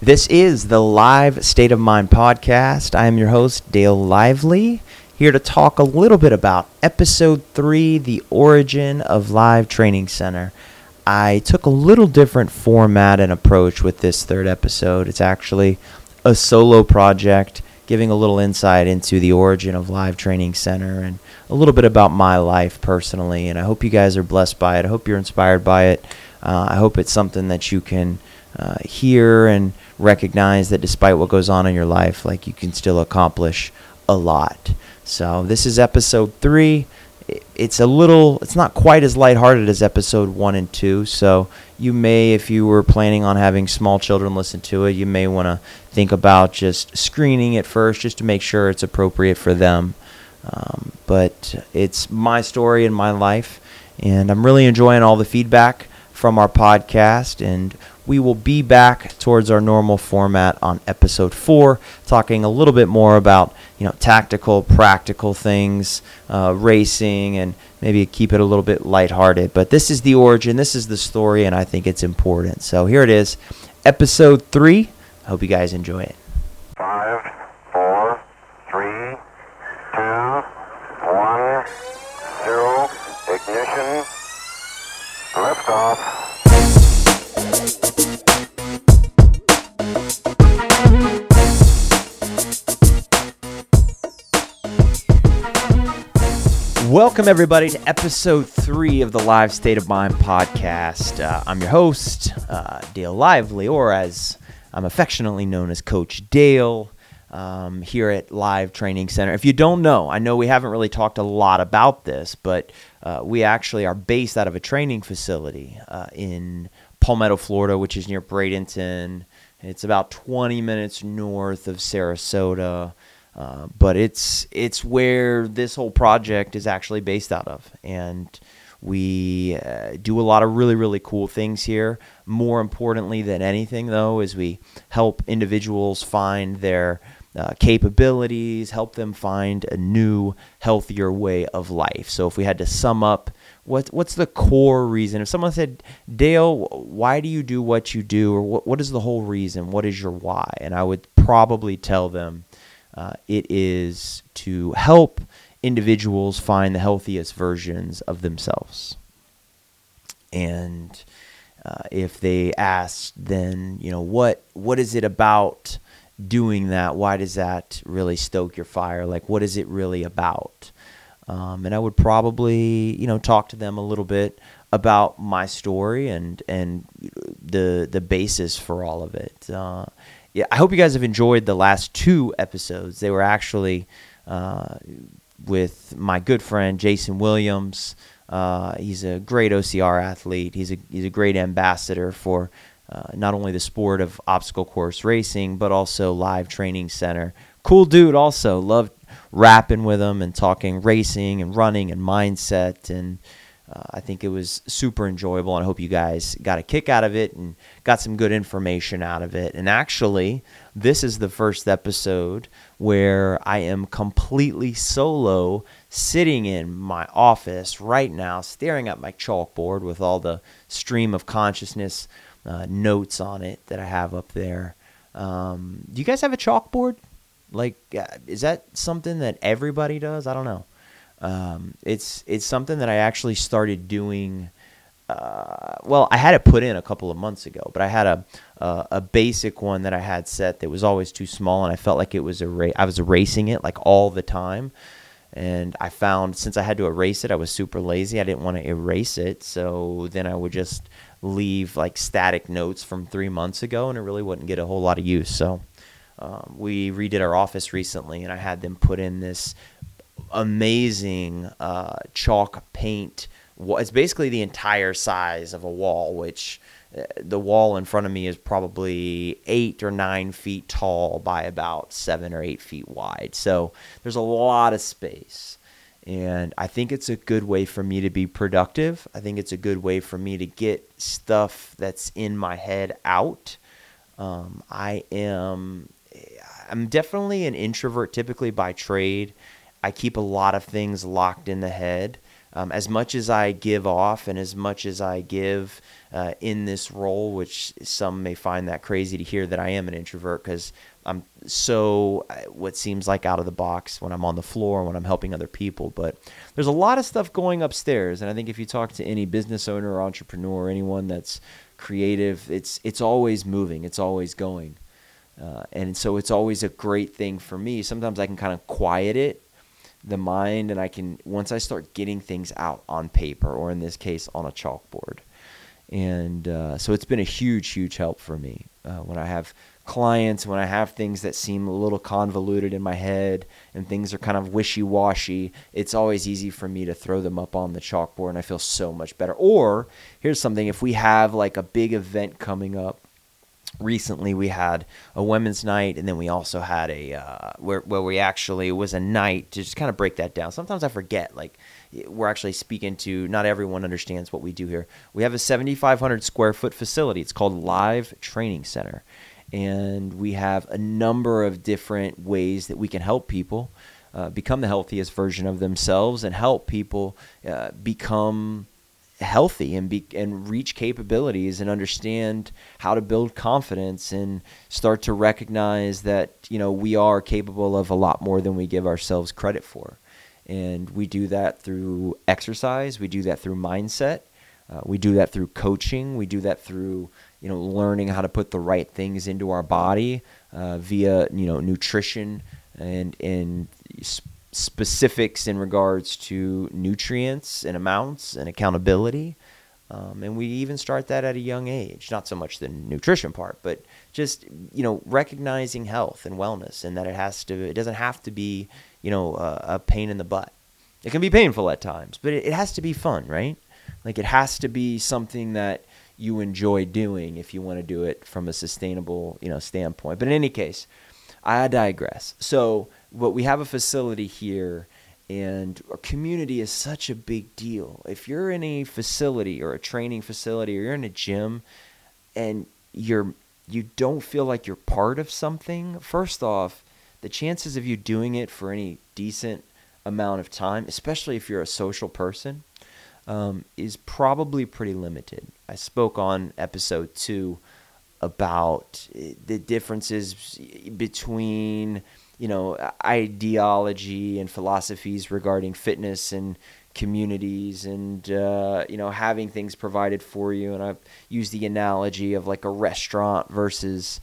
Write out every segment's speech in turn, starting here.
This is the Live State of Mind podcast. I am your host, Dale Lively, here to talk a little bit about episode three the origin of Live Training Center. I took a little different format and approach with this third episode. It's actually a solo project, giving a little insight into the origin of Live Training Center and a little bit about my life personally. And I hope you guys are blessed by it. I hope you're inspired by it. Uh, I hope it's something that you can uh, hear and recognize that despite what goes on in your life, like you can still accomplish a lot. So this is episode three. It's a little, it's not quite as lighthearted as episode one and two. So you may, if you were planning on having small children listen to it, you may want to think about just screening it first, just to make sure it's appropriate for them. Um, but it's my story and my life, and I'm really enjoying all the feedback from our podcast and we will be back towards our normal format on episode four, talking a little bit more about you know tactical, practical things, uh, racing, and maybe keep it a little bit lighthearted. But this is the origin, this is the story, and I think it's important. So here it is, episode three. I hope you guys enjoy it. Five, four, three, two, one, zero, ignition, liftoff. Welcome, everybody, to episode three of the Live State of Mind podcast. Uh, I'm your host, uh, Dale Lively, or as I'm affectionately known as Coach Dale, um, here at Live Training Center. If you don't know, I know we haven't really talked a lot about this, but uh, we actually are based out of a training facility uh, in Palmetto, Florida, which is near Bradenton. It's about 20 minutes north of Sarasota. Uh, but it's it's where this whole project is actually based out of, and we uh, do a lot of really really cool things here. More importantly than anything, though, is we help individuals find their uh, capabilities, help them find a new, healthier way of life. So, if we had to sum up, what what's the core reason? If someone said, "Dale, why do you do what you do?" or "What what is the whole reason? What is your why?" and I would probably tell them uh, it is to help individuals find the healthiest versions of themselves. And uh, if they ask, then you know what what is it about doing that? Why does that really stoke your fire? Like, what is it really about? Um, and I would probably you know talk to them a little bit about my story and and the the basis for all of it. Uh, yeah, I hope you guys have enjoyed the last two episodes. They were actually uh, with my good friend Jason Williams. Uh, he's a great OCR athlete. He's a he's a great ambassador for uh, not only the sport of obstacle course racing, but also Live Training Center. Cool dude. Also loved rapping with him and talking racing and running and mindset and uh, I think it was super enjoyable, and I hope you guys got a kick out of it and got some good information out of it. And actually, this is the first episode where I am completely solo sitting in my office right now, staring at my chalkboard with all the stream of consciousness uh, notes on it that I have up there. Um, do you guys have a chalkboard? Like, uh, is that something that everybody does? I don't know. Um, it's it's something that I actually started doing. Uh, well, I had it put in a couple of months ago, but I had a, a, a basic one that I had set that was always too small, and I felt like it was a I was erasing it like all the time. And I found since I had to erase it, I was super lazy. I didn't want to erase it, so then I would just leave like static notes from three months ago, and it really wouldn't get a whole lot of use. So um, we redid our office recently, and I had them put in this amazing uh, chalk paint. It's basically the entire size of a wall, which uh, the wall in front of me is probably eight or nine feet tall by about seven or eight feet wide. So there's a lot of space. And I think it's a good way for me to be productive. I think it's a good way for me to get stuff that's in my head out. Um, I am, I'm definitely an introvert typically by trade. I keep a lot of things locked in the head. Um, as much as I give off and as much as I give uh, in this role, which some may find that crazy to hear that I am an introvert because I'm so uh, what seems like out of the box when I'm on the floor when I'm helping other people. But there's a lot of stuff going upstairs, and I think if you talk to any business owner or entrepreneur, anyone that's creative, it's it's always moving, it's always going, uh, and so it's always a great thing for me. Sometimes I can kind of quiet it the mind and I can once I start getting things out on paper or in this case on a chalkboard. And uh, so it's been a huge, huge help for me uh, when I have clients, when I have things that seem a little convoluted in my head and things are kind of wishy washy. It's always easy for me to throw them up on the chalkboard and I feel so much better. Or here's something if we have like a big event coming up recently we had a women's night and then we also had a uh, where, where we actually was a night to just kind of break that down. Sometimes i forget like we're actually speaking to not everyone understands what we do here. We have a 7500 square foot facility. It's called live training center. And we have a number of different ways that we can help people uh, become the healthiest version of themselves and help people uh, become healthy and be and reach capabilities and understand how to build confidence and start to recognize that you know we are capable of a lot more than we give ourselves credit for. And we do that through exercise. We do that through mindset. Uh, we do that through coaching. We do that through you know learning how to put the right things into our body uh, via you know nutrition and and specifics in regards to nutrients and amounts and accountability. Um, and we even start that at a young age. Not so much the nutrition part, but just you know recognizing health and wellness, and that it has to. It doesn't have to be you know a, pain in the butt. It can be painful at times, but it, it has to be fun, right? Like it has to be something that you enjoy doing if you want to do it from a sustainable you know standpoint. But in any case, I digress. So but we have a facility here and our community is such a big deal. If you're in a facility or a training facility or you're in a gym and you're you don't feel like you're part of something, first off, the chances of you doing it for any decent amount of time, especially if you're a social person, um, is probably pretty limited. I spoke on episode two about eh, the differences between you know ideology and philosophies regarding fitness and communities and uh, you know having things provided for you. And i've used the analogy of like a restaurant versus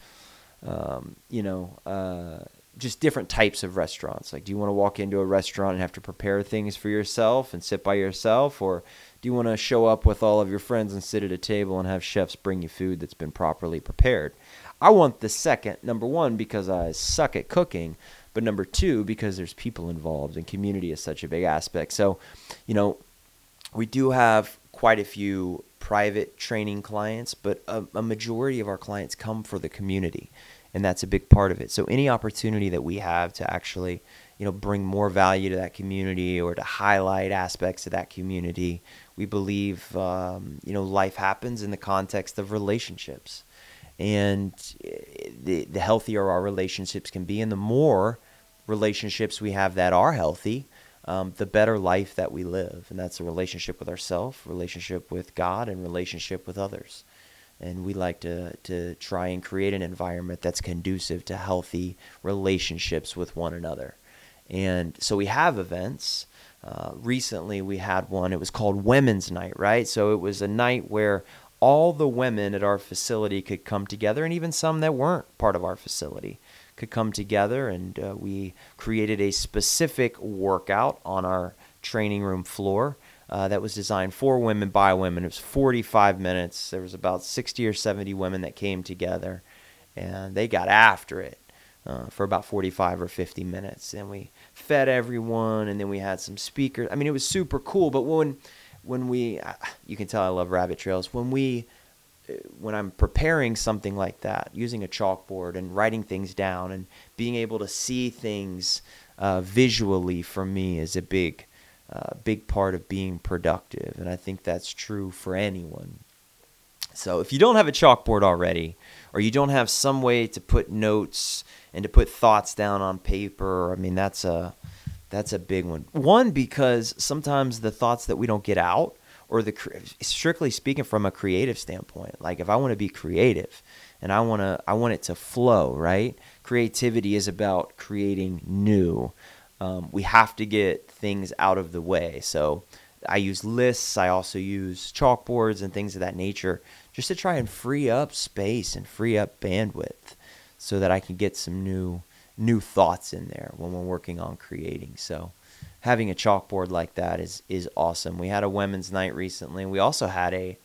um, you know uh, just different types of restaurants. Like do you want to walk into a restaurant and have to prepare things for yourself and sit by yourself? Or do you want to show up with all of your friends and sit at a table and have chefs bring you food that's been properly prepared I want the second, number one, because I suck at cooking, but number two, because there's people involved and community is such a big aspect. So, you know, we do have quite a few private training clients, but a, a majority of our clients come for the community, and that's a big part of it. So, any opportunity that we have to actually, you know, bring more value to that community or to highlight aspects of that community, we believe, um, you know, life happens in the context of relationships and eh, the the healthier our relationships can be, and the more relationships we have that are healthy, um, the better life that we live, and that's a relationship with ourselves, relationship with God, and relationship with others. And we like to to try and create an environment that's conducive to healthy relationships with one another. And so we have events. Uh, recently, we had one. It was called Women's Night, right? So it was a night where all the women at our facility could come together, and even some that weren't part of our facility could come together. And uh, we created a specific workout on our training room floor uh, that was designed for women by women. It was 45 minutes. There was about 60 or 70 women that came together, and they got after it. Uh, for about 45 or 50 minutes, and we fed everyone, and then we had some speakers. I mean, it was super cool. But when when we, you can tell I love rabbit trails. When we, when I'm preparing something like that, using a chalkboard and writing things down and being able to see things uh, visually for me is a big, uh, big part of being productive, and I think that's true for anyone. So if you don't have a chalkboard already, or you don't have some way to put notes and to put thoughts down on paper, I mean that's a That's a big one. One because sometimes the thoughts that we don't get out, or the strictly speaking from a creative standpoint, like if I want to be creative, and I want to I want it to flow, right? Creativity is about creating new. Um, we have to get things out of the way. So I use lists. I also use chalkboards and things of that nature just to try and free up space and free up bandwidth so that I can get some new new thoughts in there when we're working on creating. So having a chalkboard like that is is awesome. We had a women's night recently, we also had a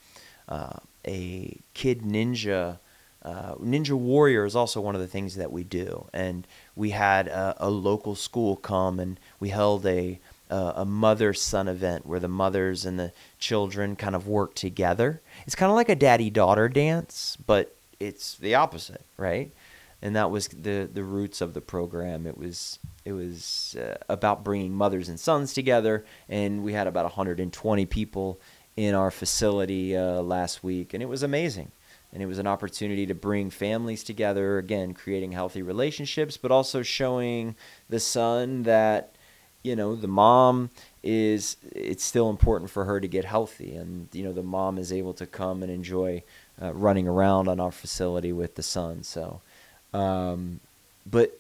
uh, a kid ninja. Uh, ninja warrior is also one of the things that we do, and we had a, a local school come and we held a a mother son event where the mothers and the children kind of work together. It's kind of like a daddy daughter dance, but it's the opposite, right? And that was the the roots of the program. It was it was uh, about bringing mothers and sons together, and we had about 120 people in our facility uh, last week, and it was amazing. And it was an opportunity to bring families together, again, creating healthy relationships, but also showing the son that you know the mom is it's still important for her to get healthy and you know the mom is able to come and enjoy uh, running around on our facility with the son so um, but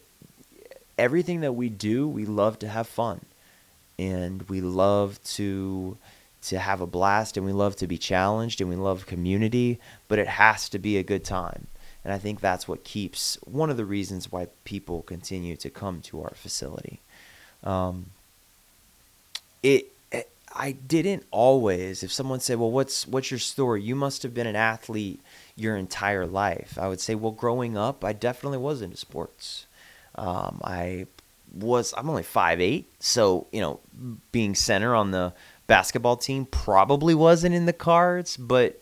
everything that we do we love to have fun and we love to to have a blast and we love to be challenged and we love community but it has to be a good time and i think that's what keeps one of the reasons why people continue to come to our facility um, it, I didn't always. If someone said, "Well, what's what's your story?" You must have been an athlete your entire life. I would say, well, growing up, I definitely was into sports. Um, I was. I'm only five eight, so you know, being center on the basketball team probably wasn't in the cards. But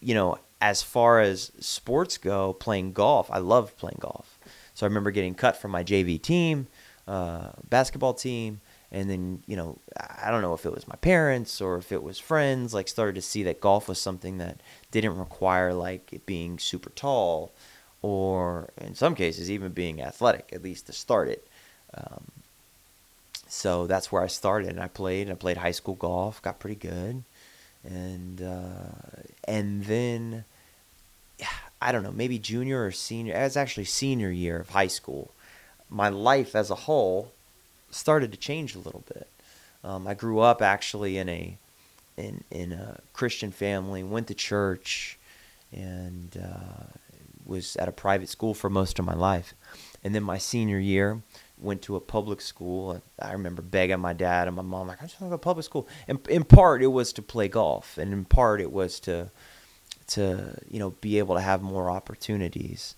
you know, as far as sports go, playing golf, I love playing golf. So I remember getting cut from my JV team uh, basketball team and then you know i don't know if it was my parents or if it was friends like started to see that golf was something that didn't require like it being super tall or in some cases even being athletic at least to start it um, so that's where i started and i played and i played high school golf got pretty good and uh, and then i don't know maybe junior or senior it was actually senior year of high school my life as a whole started to change a little bit. Um, I grew up actually in a in in a Christian family, went to church, and uh, was at a private school for most of my life. And then my senior year, went to a public school. I remember begging my dad and my mom, like, I just want to go to public school. And in part, it was to play golf, and in part, it was to to you know be able to have more opportunities.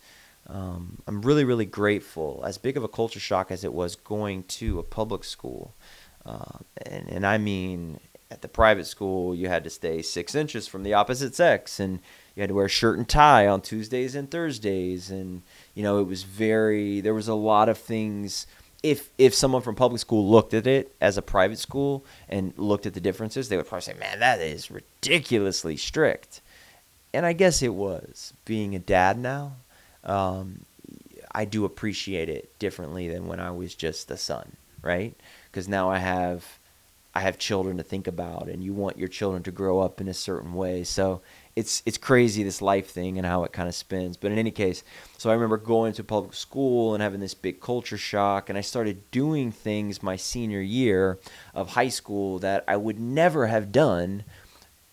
Um, I'm really, really grateful. As big of a culture shock as it was going to a public school, uh, and, and I mean, at the private school, you had to stay six inches from the opposite sex, and you had to wear a shirt and tie on Tuesdays and Thursdays, and you know, it was very. There was a lot of things. If if someone from public school looked at it as a private school and looked at the differences, they would probably say, "Man, that is ridiculously strict." And I guess it was. Being a dad now, um, I do appreciate it differently than when I was just a son, right? Because now I have I have children to think about, and you want your children to grow up in a certain way. So it's it's crazy this life thing and how it kind of spins. But in any case, so I remember going to public school and having this big culture shock, and I started doing things my senior year of high school that I would never have done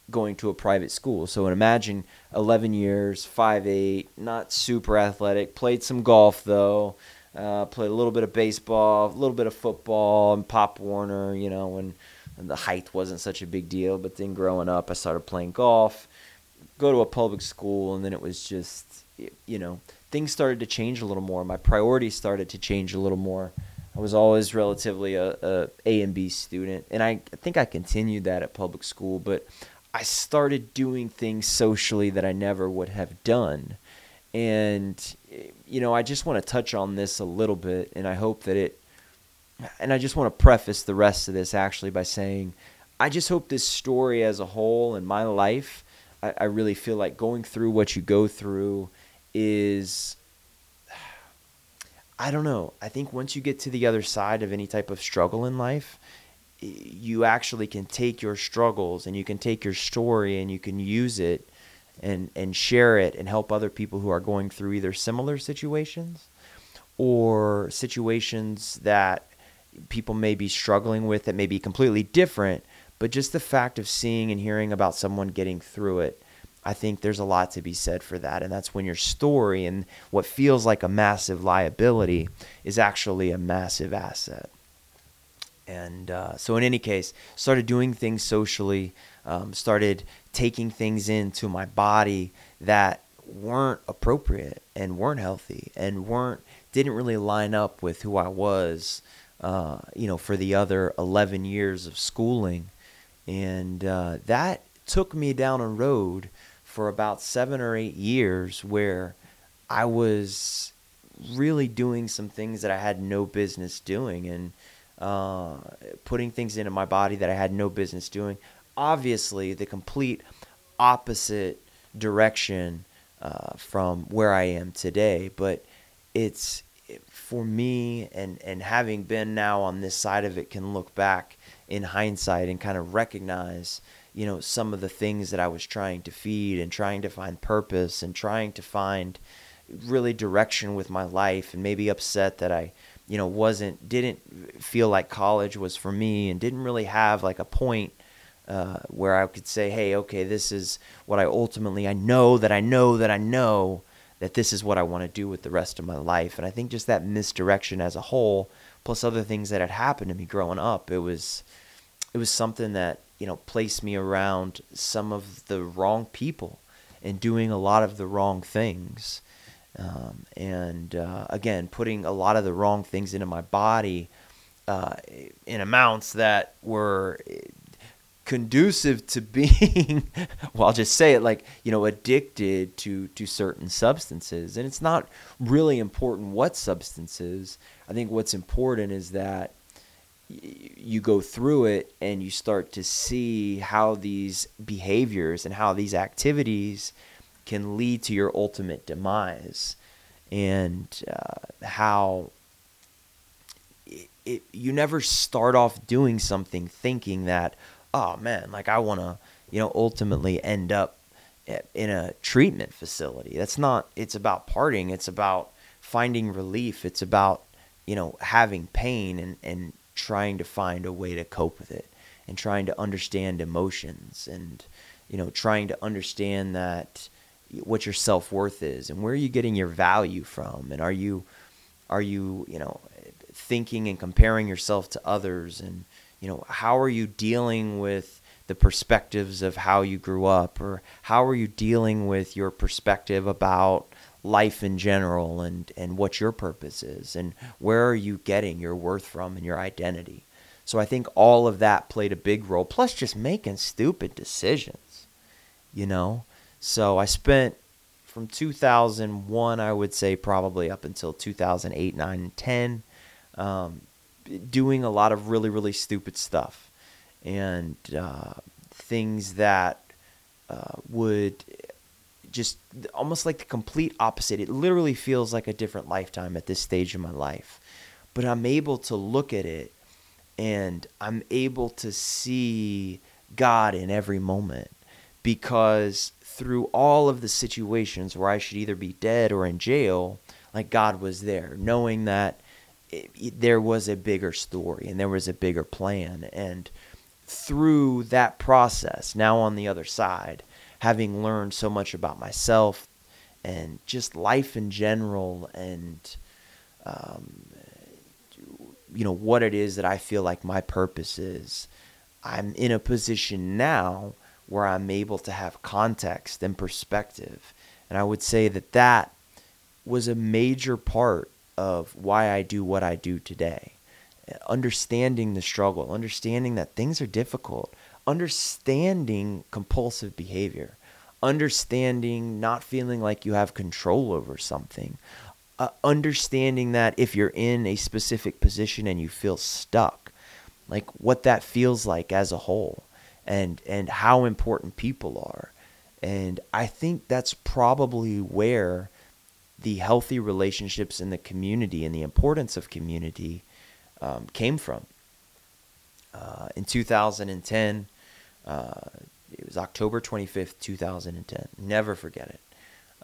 going to a private school. So imagine 11 years, 5'8", not super athletic, played some golf though, uh, played a little bit of baseball, a little bit of football, and Pop Warner, you know, when the height wasn't such a big deal. But then growing up, I started playing golf, go to a public school, and then it was just, you know, things started to change a little more. My priorities started to change a little more. I was always relatively a, a A and B student, and I, I think I continued that at public school, but I started doing things socially that I never would have done. And, you know, I just want to touch on this a little bit, and I hope that it, and I just want to preface the rest of this actually by saying, I just hope this story as a whole in my life, I, I really feel like going through what you go through is I don't know. I think once you get to the other side of any type of struggle in life, you actually can take your struggles and you can take your story and you can use it and and share it and help other people who are going through either similar situations or situations that people may be struggling with that may be completely different but just the fact of seeing and hearing about someone getting through it I think there's a lot to be said for that. And that's when your story and what feels like a massive liability is actually a massive asset. And uh, so, in any case, started doing things socially, um, started taking things into my body that weren't appropriate and weren't healthy and weren't didn't really line up with who I was, uh, you know, for the other 11 years of schooling. And uh, that took me down a road for about seven or eight years where I was really doing some things that I had no business doing and uh, putting things into my body that I had no business doing. Obviously, the complete opposite direction uh, from where I am today, but it's for me and and having been now on this side of it can look back in hindsight and kind of recognize you know some of the things that I was trying to feed and trying to find purpose and trying to find really direction with my life and maybe upset that I you know wasn't didn't feel like college was for me and didn't really have like a point uh, where I could say hey okay this is what I ultimately I know that I know that I know that this is what I want to do with the rest of my life and I think just that misdirection as a whole plus other things that had happened to me growing up it was it was something that you know, placed me around some of the wrong people and doing a lot of the wrong things. Um, and uh, again, putting a lot of the wrong things into my body uh, in amounts that were conducive to being well I'll just say it like you know addicted to to certain substances. And it's not really important what substances. I think what's important is that you go through it and you start to see how these behaviors and how these activities can lead to your ultimate demise. And uh, how it, it, you never start off doing something thinking that oh man like i want to you know ultimately end up in a treatment facility. That's not it's about partying it's about finding relief it's about you know having pain and and trying to find a way to cope with it and trying to understand emotions and you know trying to understand that what your self-worth is and where are you getting your value from and are you are you you know thinking and comparing yourself to others and you know how are you dealing with the perspectives of how you grew up or how are you dealing with your perspective about life in general and, and what your purpose is and where are you getting your worth from and your identity. So I think all of that played a big role, plus just making stupid decisions, you know? So I spent from 2001, I would say probably up until 2008, 9, and 10, um, doing a lot of really, really stupid stuff and uh, things that uh, would just almost like the complete opposite. It literally feels like a different lifetime at this stage of my life. But I'm able to look at it and I'm able to see God in every moment because through all of the situations where I should either be dead or in jail, like God was there, knowing that it, there was a bigger story and there was a bigger plan. And through that process, now on the other side, having learned so much about myself and just life in general and um, you know what it is that I feel like my purpose is. I'm in a position now where I'm able to have context and perspective. And I would say that that was a major part of why I do what I do today. Understanding the struggle, understanding that things are difficult, understanding compulsive behavior, understanding not feeling like you have control over something, uh, understanding that if you're in a specific position and you feel stuck, like what that feels like as a whole, and and how important people are, and I think that's probably where the healthy relationships in the community and the importance of community um, came from. Uh, in 2010, uh, it was October 25th, 2010. Never forget it.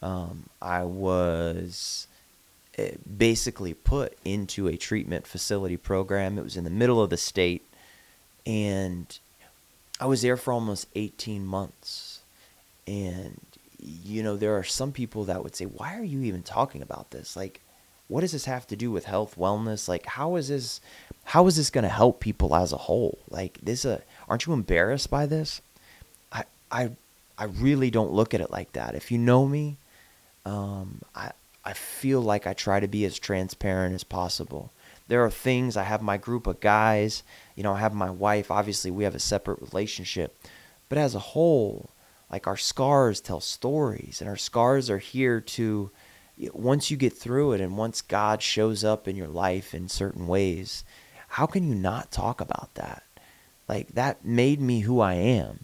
Um, I was eh, basically put into a treatment facility program. It was in the middle of the state, and I was there for almost 18 months. And, you know, there are some people that would say, Why are you even talking about this? Like, what does this have to do with health, wellness? Like, how is this, how is this going to help people as a whole? Like, this, uh, aren't you embarrassed by this? I, I, I really don't look at it like that. If you know me, um, I, I feel like I try to be as transparent as possible. There are things, I have my group of guys, you know, I have my wife. Obviously, we have a separate relationship. But as a whole, like our scars tell stories, and our scars are here to, once you get through it and once God shows up in your life in certain ways, how can you not talk about that? Like, that made me who I am.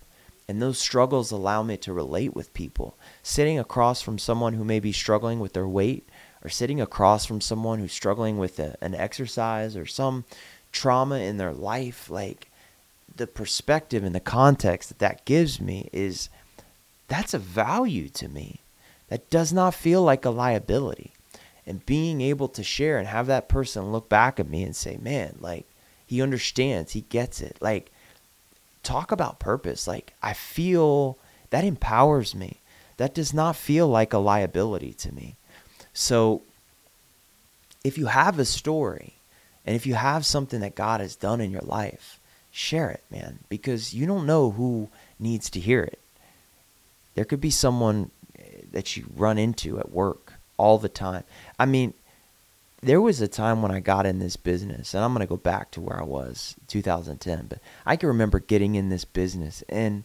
And those struggles allow me to relate with people. Sitting across from someone who may be struggling with their weight, or sitting across from someone who's struggling with a, an exercise or some trauma in their life, like the perspective and the context that that gives me is that's a value to me. That does not feel like a liability. And being able to share and have that person look back at me and say, man, like, he understands, he gets it. Like, talk about purpose. Like, I feel that empowers me. That does not feel like a liability to me. So, if you have a story and if you have something that God has done in your life, share it, man, because you don't know who needs to hear it. There could be someone that you run into at work all the time. I mean, there was a time when I got in this business, and I'm going to go back to where I was, 2010, but I can remember getting in this business, and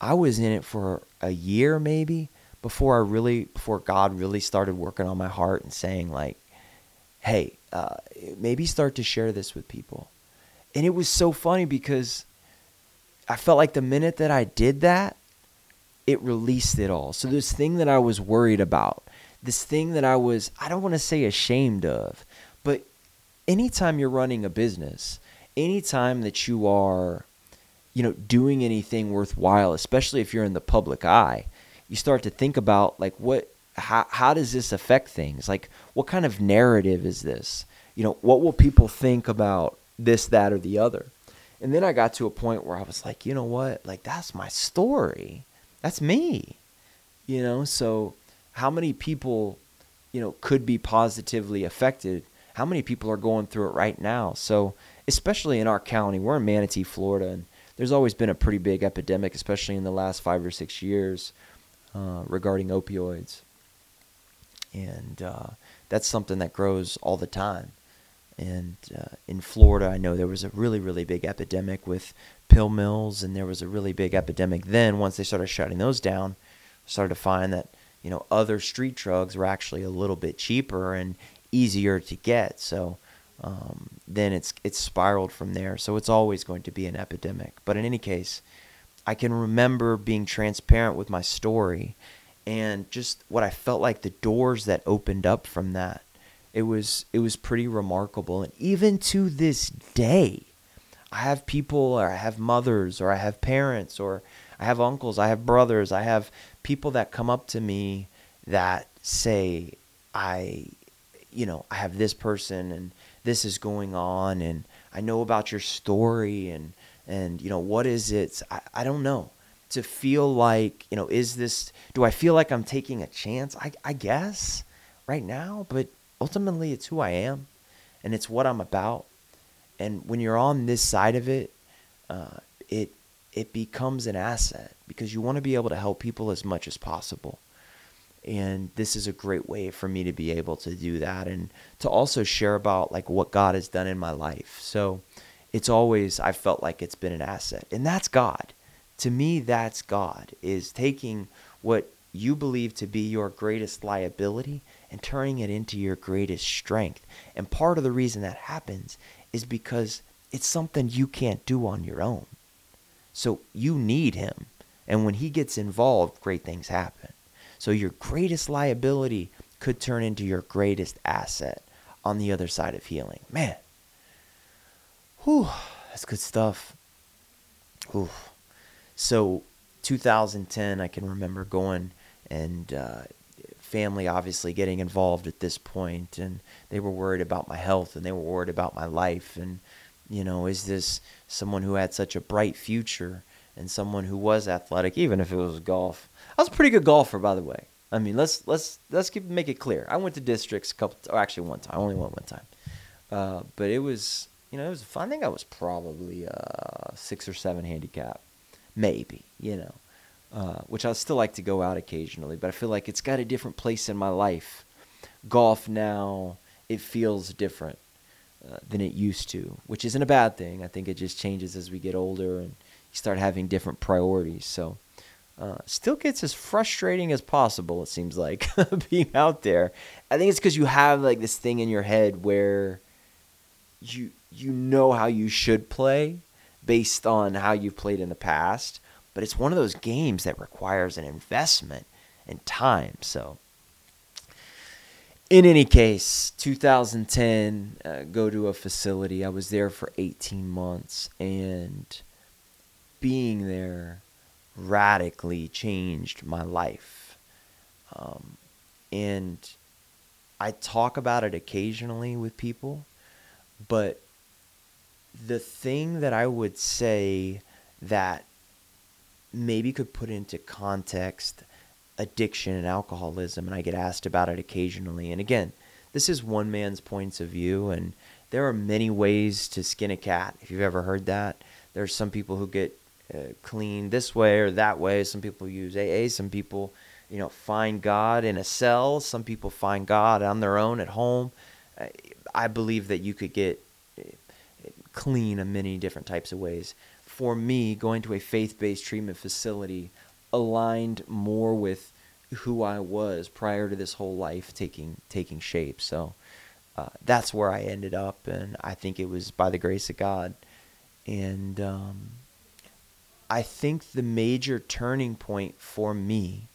I was in it for a year maybe before I really, before God really started working on my heart and saying, like, hey, uh, maybe start to share this with people. And it was so funny because I felt like the minute that I did that, it released it all. So, this thing that I was worried about, this thing that I was, I don't want to say ashamed of, but anytime you're running a business, anytime that you are, you know, doing anything worthwhile, especially if you're in the public eye, you start to think about like what, how, how does this affect things? Like, what kind of narrative is this? You know, what will people think about this, that, or the other? And then I got to a point where I was like, you know what? Like, that's my story. That's me. You know, so how many people, you know, could be positively affected? How many people are going through it right now? So, especially in our county, we're in Manatee, Florida, and there's always been a pretty big epidemic, especially in the last five or six years, uh, regarding opioids. And uh, that's something that grows all the time. And uh, in Florida, I know there was a really, really big epidemic with pill mills, and there was a really big epidemic then. Once they started shutting those down, started to find that you know, other street drugs were actually a little bit cheaper and easier to get. So um, then it's it's spiraled from there. So it's always going to be an epidemic. But in any case, I can remember being transparent with my story and just what I felt like the doors that opened up from that. It was it was pretty remarkable. And even to this day, I have people or I have mothers or I have parents or I have uncles, I have brothers, I have people that come up to me that say, I, you know, I have this person and this is going on and I know about your story and, and, you know, what is it? I, I don't know. To feel like, you know, is this, do I feel like I'm taking a chance? I, I guess right now, but ultimately it's who I am and it's what I'm about. And when you're on this side of it, uh, it it becomes an asset because you want to be able to help people as much as possible. And this is a great way for me to be able to do that and to also share about like what God has done in my life. So it's always I felt like it's been an asset. And that's God. To me that's God is taking what you believe to be your greatest liability and turning it into your greatest strength. And part of the reason that happens is because it's something you can't do on your own. So you need him. And when he gets involved, great things happen. So your greatest liability could turn into your greatest asset on the other side of healing. Man, whew, that's good stuff. Whew. So, 2010, I can remember going and uh, family obviously getting involved at this point, and they were worried about my health and they were worried about my life. And, you know, is this someone who had such a bright future and someone who was athletic, even if it was golf? I was a pretty good golfer, by the way. I mean, let's let's let's keep, make it clear. I went to districts a couple, or actually one time. I only went one time, uh, but it was you know it was fun. I think I was probably uh, six or seven handicap, maybe you know, uh, which I still like to go out occasionally. But I feel like it's got a different place in my life. Golf now it feels different uh, than it used to, which isn't a bad thing. I think it just changes as we get older and you start having different priorities. So uh, still gets as frustrating as possible. It seems like being out there. I think it's because you have like this thing in your head where you you know how you should play based on how you've played in the past, but it's one of those games that requires an investment and time. So, in any case, 2010, uh, go to a facility. I was there for 18 months, and being there radically changed my life. Um, and I talk about it occasionally with people, but the thing that I would say that maybe could put into context addiction and alcoholism, and I get asked about it occasionally. And again, this is one man's points of view, and there are many ways to skin a cat. If you've ever heard that, there's some people who get uh, clean this way or that way. Some people use AA. Some people, you know, find God in a cell. Some people find God on their own at home. I believe that you could get uh, clean in many different types of ways. For me, going to a faith-based treatment facility aligned more with who I was prior to this whole life taking taking shape. So uh, that's where I ended up, and I think it was by the grace of God. And um, I think the major turning point for me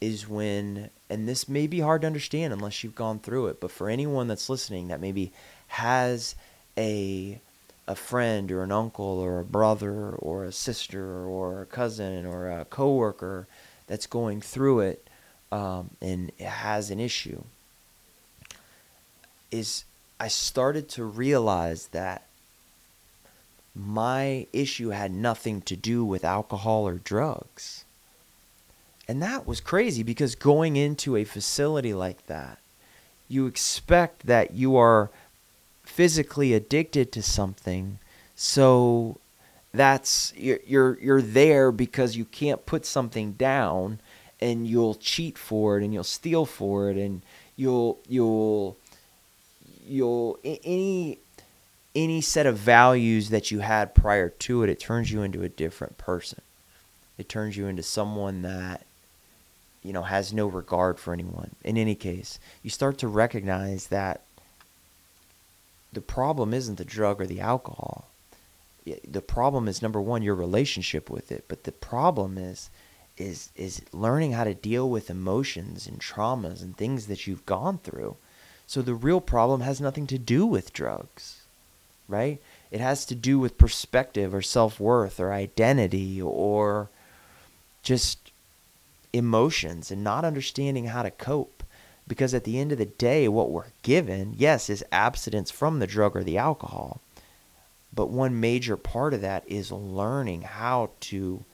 is when, and this may be hard to understand unless you've gone through it, but for anyone that's listening that maybe has a a friend or an uncle or a brother or a sister or a cousin or a coworker that's going through it um, and has an issue is I started to realize that my issue had nothing to do with alcohol or drugs. And that was crazy because going into a facility like that, you expect that you are physically addicted to something. So that's you're you're, you're there because you can't put something down and you'll cheat for it and you'll steal for it and you'll you'll you'll any any set of values that you had prior to it, it turns you into a different person. It turns you into someone that, you know, has no regard for anyone. In any case, you start to recognize that the problem isn't the drug or the alcohol. The problem is number one, your relationship with it. But the problem is, is is learning how to deal with emotions and traumas and things that you've gone through. So the real problem has nothing to do with drugs right? It has to do with perspective or self worth or identity or just emotions and not understanding how to cope. Because at the end of the day, what we're given, yes, is abstinence from the drug or the alcohol. But one major part of that is learning how to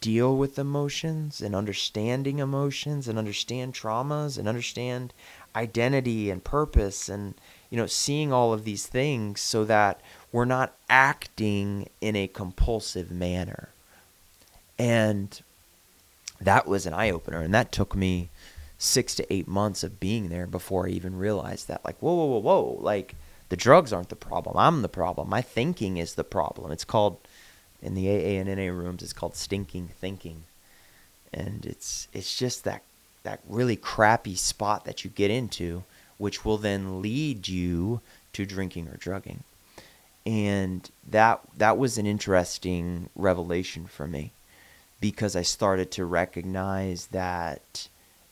deal with emotions and understanding emotions and understand traumas and understand identity and purpose and you know, seeing all of these things so that we're not acting in a compulsive manner. And that was an eye opener. And that took me six to eight months of being there before I even realized that. Like, whoa, whoa, whoa, whoa. Like, the drugs aren't the problem. I'm the problem. My thinking is the problem. It's called, in the AA and NA rooms, it's called stinking thinking. And it's it's just that that really crappy spot that you get into which will then lead you to drinking or drugging. And that that was an interesting revelation for me because I started to recognize that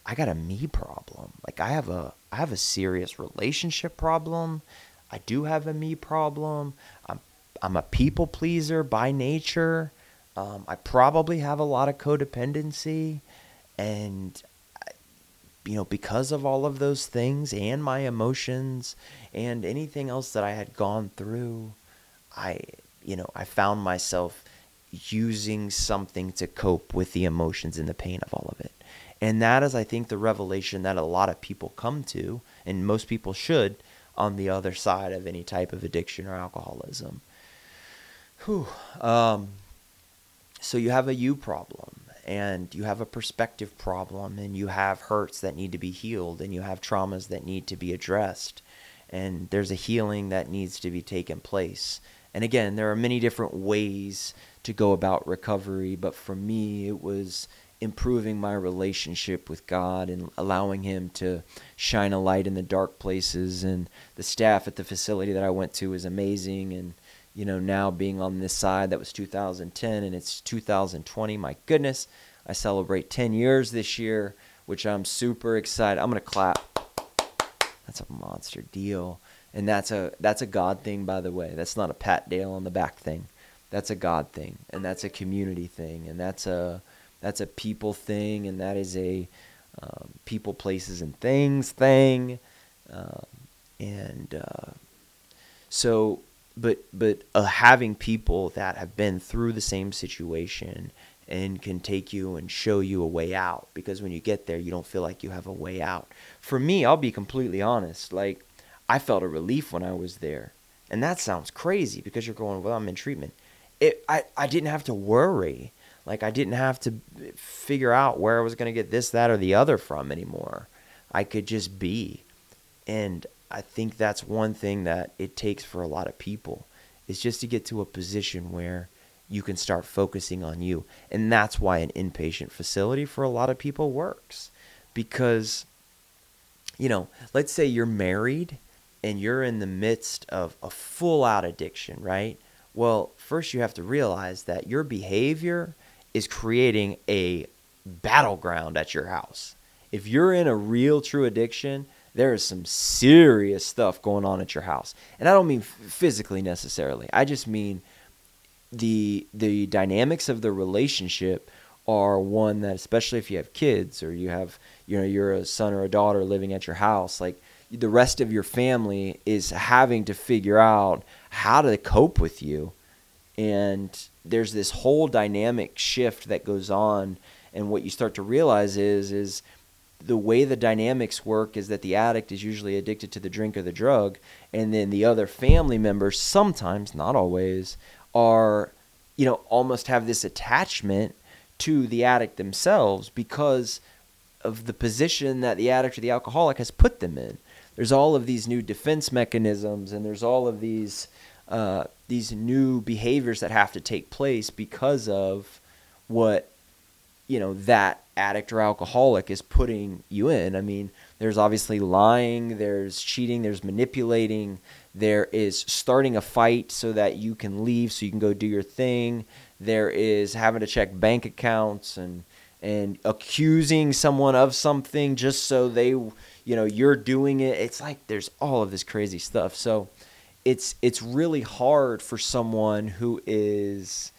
I got a me problem. Like I have a I have a serious relationship problem. I do have a me problem. I'm I'm a people pleaser by nature. Um, I probably have a lot of codependency, and you know because of all of those things and my emotions and anything else that I had gone through, I you know I found myself using something to cope with the emotions and the pain of all of it. And that is, I think, the revelation that a lot of people come to, and most people should, on the other side of any type of addiction or alcoholism. Whew. Um, so you have a you problem, and you have a perspective problem, and you have hurts that need to be healed, and you have traumas that need to be addressed, and there's a healing that needs to be taken place. And again, there are many different ways to go about recovery, but for me, it was improving my relationship with God and allowing Him to shine a light in the dark places. And the staff at the facility that I went to was amazing. And, you know, now being on this side, that was 2010 and it's 2020. My goodness, I celebrate 10 years this year, which I'm super excited. I'm going to clap. That's a monster deal. And that's a that's a God thing, by the way. That's not a Pat Dale on the back thing. That's a God thing, and that's a community thing, and that's a that's a people thing, and that is a um, people, places, and things thing. Um, and uh, so, but but uh, having people that have been through the same situation and can take you and show you a way out because when you get there you don't feel like you have a way out. For me i'll be completely honest like i felt a relief when i was there. And that sounds crazy because you're going well i'm in treatment. It i, I didn't have to worry like I didn't have to figure out where I was going to get this, that, or the other from anymore. I could just be. And I think that's one thing that it takes for a lot of people is just to get to a position where you can start focusing on you. And that's why an inpatient facility for a lot of people works. Because, you know, let's say you're married and you're in the midst of a full out addiction, right? Well, first you have to realize that your behavior is creating a battleground at your house. If you're in a real true addiction, there is some serious stuff going on at your house. And I don't mean physically necessarily. I just mean the the dynamics of the relationship are one that especially if you have kids or you have you know you're a son or a daughter living at your house like the rest of your family is having to figure out how to cope with you and there's this whole dynamic shift that goes on and what you start to realize is is the way the dynamics work is that the addict is usually addicted to the drink or the drug and then the other family members sometimes not always are you know almost have this attachment to the addict themselves because of the position that the addict or the alcoholic has put them in. There's all of these new defense mechanisms and there's all of these uh, these new behaviors that have to take place because of what you know that addict or alcoholic is putting you in. I mean, there's obviously lying, there's cheating, there's manipulating, there is starting a fight so that you can leave so you can go do your thing. There is having to check bank accounts and and accusing someone of something just so they you know you're doing it. It's like there's all of this crazy stuff. So it's it's really hard for someone who is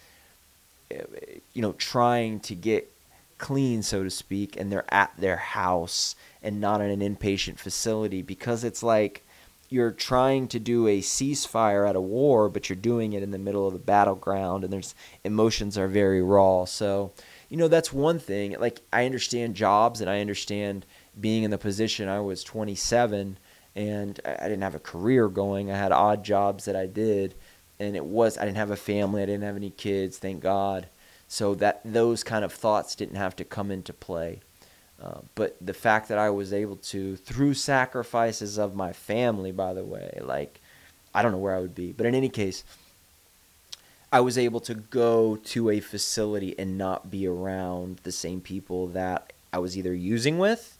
you know trying to get clean so to speak and they're at their house and not in an inpatient facility because it's like you're trying to do a ceasefire at a war but you're doing it in the middle of the battleground and there's emotions are very raw. So you know that's one thing. Like i understand jobs and i understand being in the position i was 27 and I didn't have a career going. I had odd jobs that I did, and it was I didn't have a family. I didn't have any kids, thank God. So that those kind of thoughts didn't have to come into play. Uh, but the fact that I was able to, through sacrifices of my family, by the way, like I don't know where I would be, but in any case, I was able to go to a facility and not be around the same people that I was either using with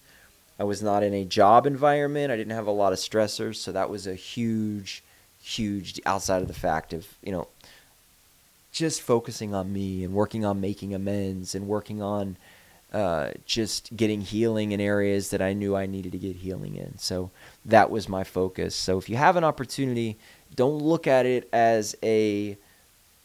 I was not in a job environment. I didn't have a lot of stressors, so that was a huge, huge outside of the fact of you know just focusing on me and working on making amends and working on uh, just getting healing in areas that I knew I needed to get healing in. So that was my focus. So if you have an opportunity, don't look at it as a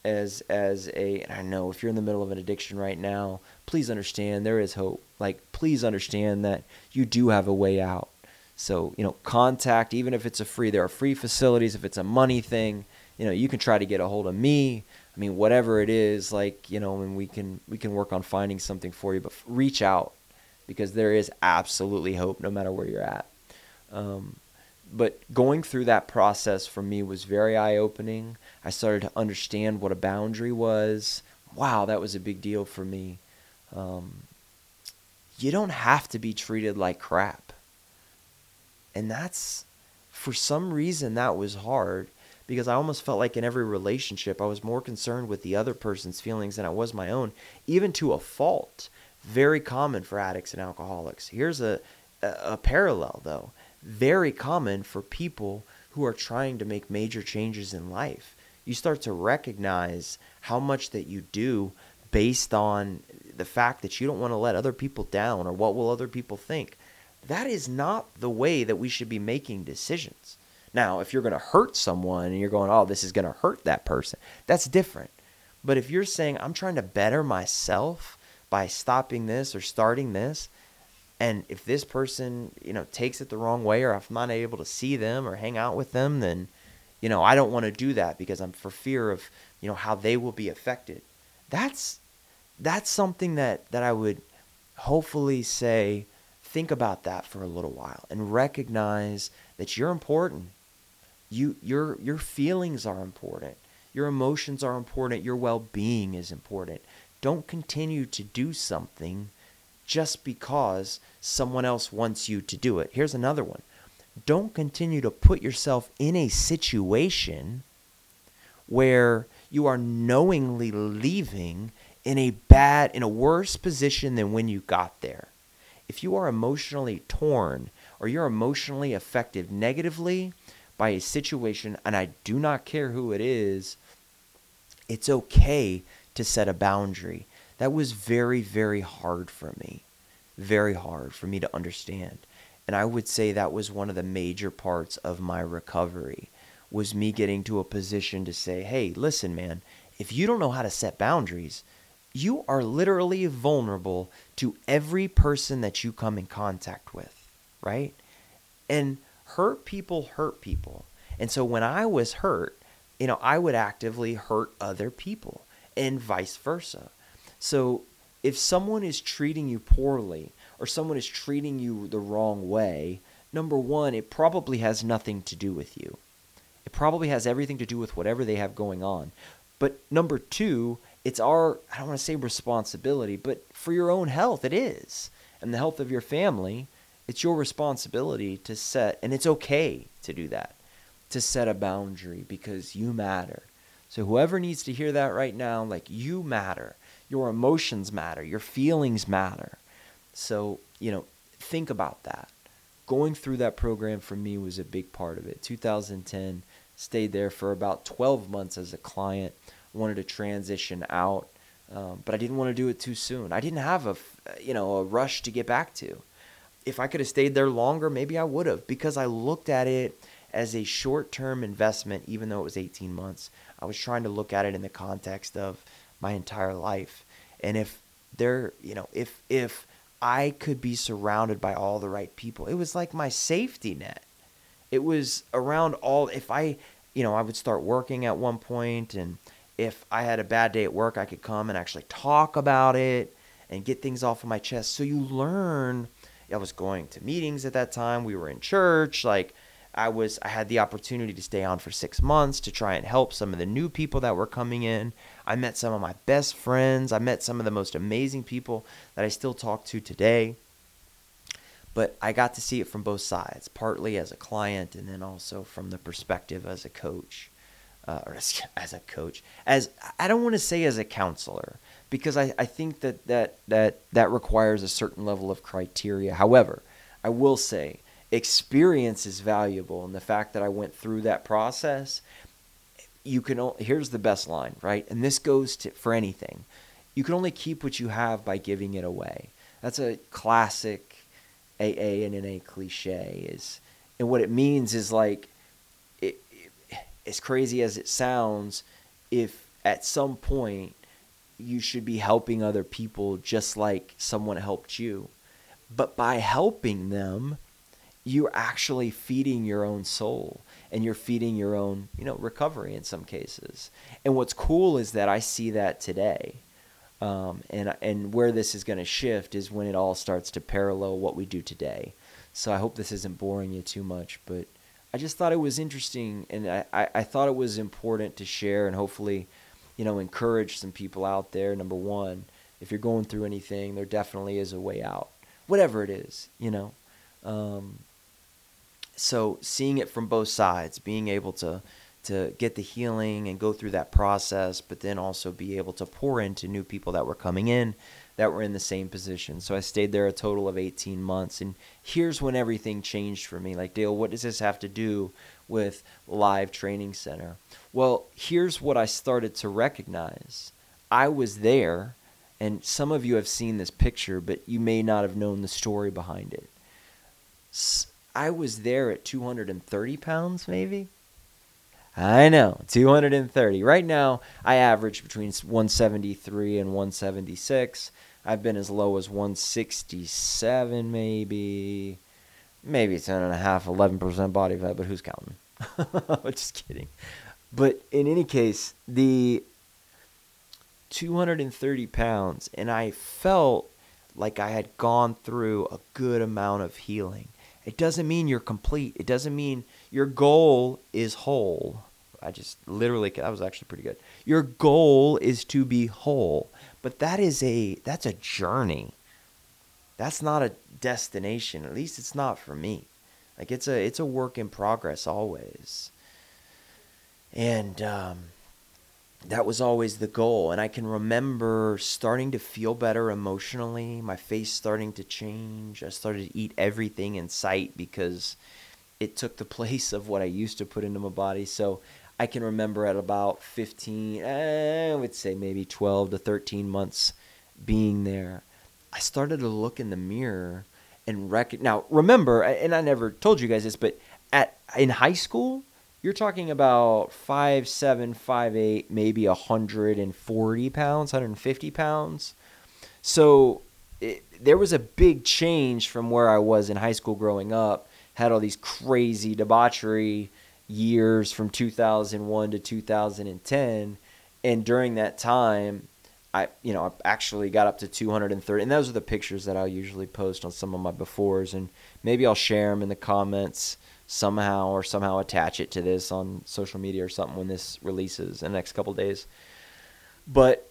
as as a and I know if you're in the middle of an addiction right now, please understand there is hope. Like please understand that you do have a way out. So, you know, contact even if it's a free there are free facilities if it's a money thing, you know, you can try to get a hold of me. I mean, whatever it is, like, you know, and we can we can work on finding something for you, but reach out because there is absolutely hope no matter where you're at. Um, but going through that process for me was very eye opening. I started to understand what a boundary was. Wow, that was a big deal for me. Um, you don't have to be treated like crap. And that's, for some reason, that was hard because I almost felt like in every relationship, I was more concerned with the other person's feelings than I was my own, even to a fault. Very common for addicts and alcoholics. Here's a, a, a parallel, though very common for people who are trying to make major changes in life. You start to recognize how much that you do based on the fact that you don't want to let other people down or what will other people think. That is not the way that we should be making decisions. Now, if you're going to hurt someone and you're going, oh, this is going to hurt that person, that's different. But if you're saying, I'm trying to better myself by stopping this or starting this, and if this person, you know, takes it the wrong way, or if I'm not able to see them or hang out with them, then, you know, I don't want to do that because I'm for fear of, you know, how they will be affected. That's that's something that that I would hopefully say think about that for a little while and recognize that you're important. You your your feelings are important. Your emotions are important. Your well-being is important. Don't continue to do something just because someone else wants you to do it. Here's another one. Don't continue to put yourself in a situation where you are knowingly leaving in a bad, in a worse position than when you got there. If you are emotionally torn or you're emotionally affected negatively by a situation, and I do not care who it is, it's okay to set a boundary that was very, very hard for me. Very hard for me to understand. And I would say that was one of the major parts of my recovery was me getting to a position to say, "Hey, listen, man, if you don't know how to set boundaries, you are literally vulnerable to every person that you come in contact with, right? And hurt people hurt people. And so when I was hurt, you know, I would actively hurt other people and vice versa. So if someone is treating you poorly or someone is treating you the wrong way, number one, it probably has nothing to do with you. It probably has everything to do with whatever they have going on. But number two, it's our, I don't want to say responsibility, but for your own health, it is. And the health of your family, it's your responsibility to set, and it's okay to do that, to set a boundary because you matter. So whoever needs to hear that right now, like you matter. Your emotions matter. Your feelings matter. So, you know, think about that. Going through that program for me was a big part of it. 2010, stayed there for about 12 months as a client. Wanted to transition out, um, but I didn't want to do it too soon. I didn't have a, you know, a rush to get back to. If I could have stayed there longer, maybe I would have because I looked at it as a short-term investment, even though it was 18 months. I was trying to look at it in the context of my entire life. And if there, you know, if if I could be surrounded by all the right people, it was like my safety net. It was around all if I, you know, I would start working at one point and if I had a bad day at work, I could come and actually talk about it and get things off of my chest. So you learn I was going to meetings at that time. We were in church. Like I was I had the opportunity to stay on for 6 months to try and help some of the new people that were coming in. I met some of my best friends. I met some of the most amazing people that I still talk to today. But I got to see it from both sides, partly as a client and then also from the perspective as a coach. Uh, or as, as a coach, as I don't want to say as a counselor, because I, I think that, that that that requires a certain level of criteria. However, I will say experience is valuable and the fact that I went through that process you can here's the best line right? And this goes to for anything. You can only keep what you have by giving it away. That's a classic AA and NA cliche is and what it means is like it, it, as crazy as it sounds if at some point you should be helping other people just like someone helped you but by helping them you're actually feeding your own soul and you're feeding your own you know recovery in some cases. And what's cool is that i see that today. Um, and and where this is going to shift is when it all starts to parallel what we do today. So i hope this isn't boring you too much but i just thought it was interesting and i, I, I thought it was important to share and hopefully you know encourage some people out there. Number one if you're going through anything there definitely is a way out whatever it is you know? Um, so seeing it from both sides, being able to to get the healing and go through that process, but then also be able to pour into new people that were coming in that were in the same position. So I stayed there a total of 18 months. And here's when everything changed for me. Like, Dale, what does this have to do with Live Training Center? Well, here's what I started to recognize I was there, and some of you have seen this picture, but you may not have known the story behind it. I was there at 230 pounds, maybe. I know, 230. Right now, I average between 173 and 176. I've been as low as 167, maybe. Maybe 10 and a half, 11% body fat, but who's counting? Just kidding. But in any case, the 230 pounds, and I felt like I had gone through a good amount of healing. It doesn't mean you're complete. It doesn't mean your goal is whole. I just literally that was actually pretty good. Your goal is to be whole, but that is a that's a journey. That's not a destination. At least it's not for me. Like it's a it's a work in progress always. And um, that was always the goal. And I can remember starting to feel better emotionally, my face starting to change. I started to eat everything in sight because it took the place of what I used to put into my body. So I can remember at about 15, eh, I would say maybe 12 to 13 months being there, I started to look in the mirror and rec- now remember and I never told you guys this but at in high school you're talking about five seven, five eight, maybe hundred and forty pounds, hundred and fifty pounds. So it, there was a big change from where I was in high school growing up. Had all these crazy debauchery years from 2001 to 2010, and during that time, I you know I actually got up to 230, and those are the pictures that I'll usually post on some of my befores, and maybe I'll share them in the comments somehow or somehow attach it to this on social media or something when this releases in the next couple days. But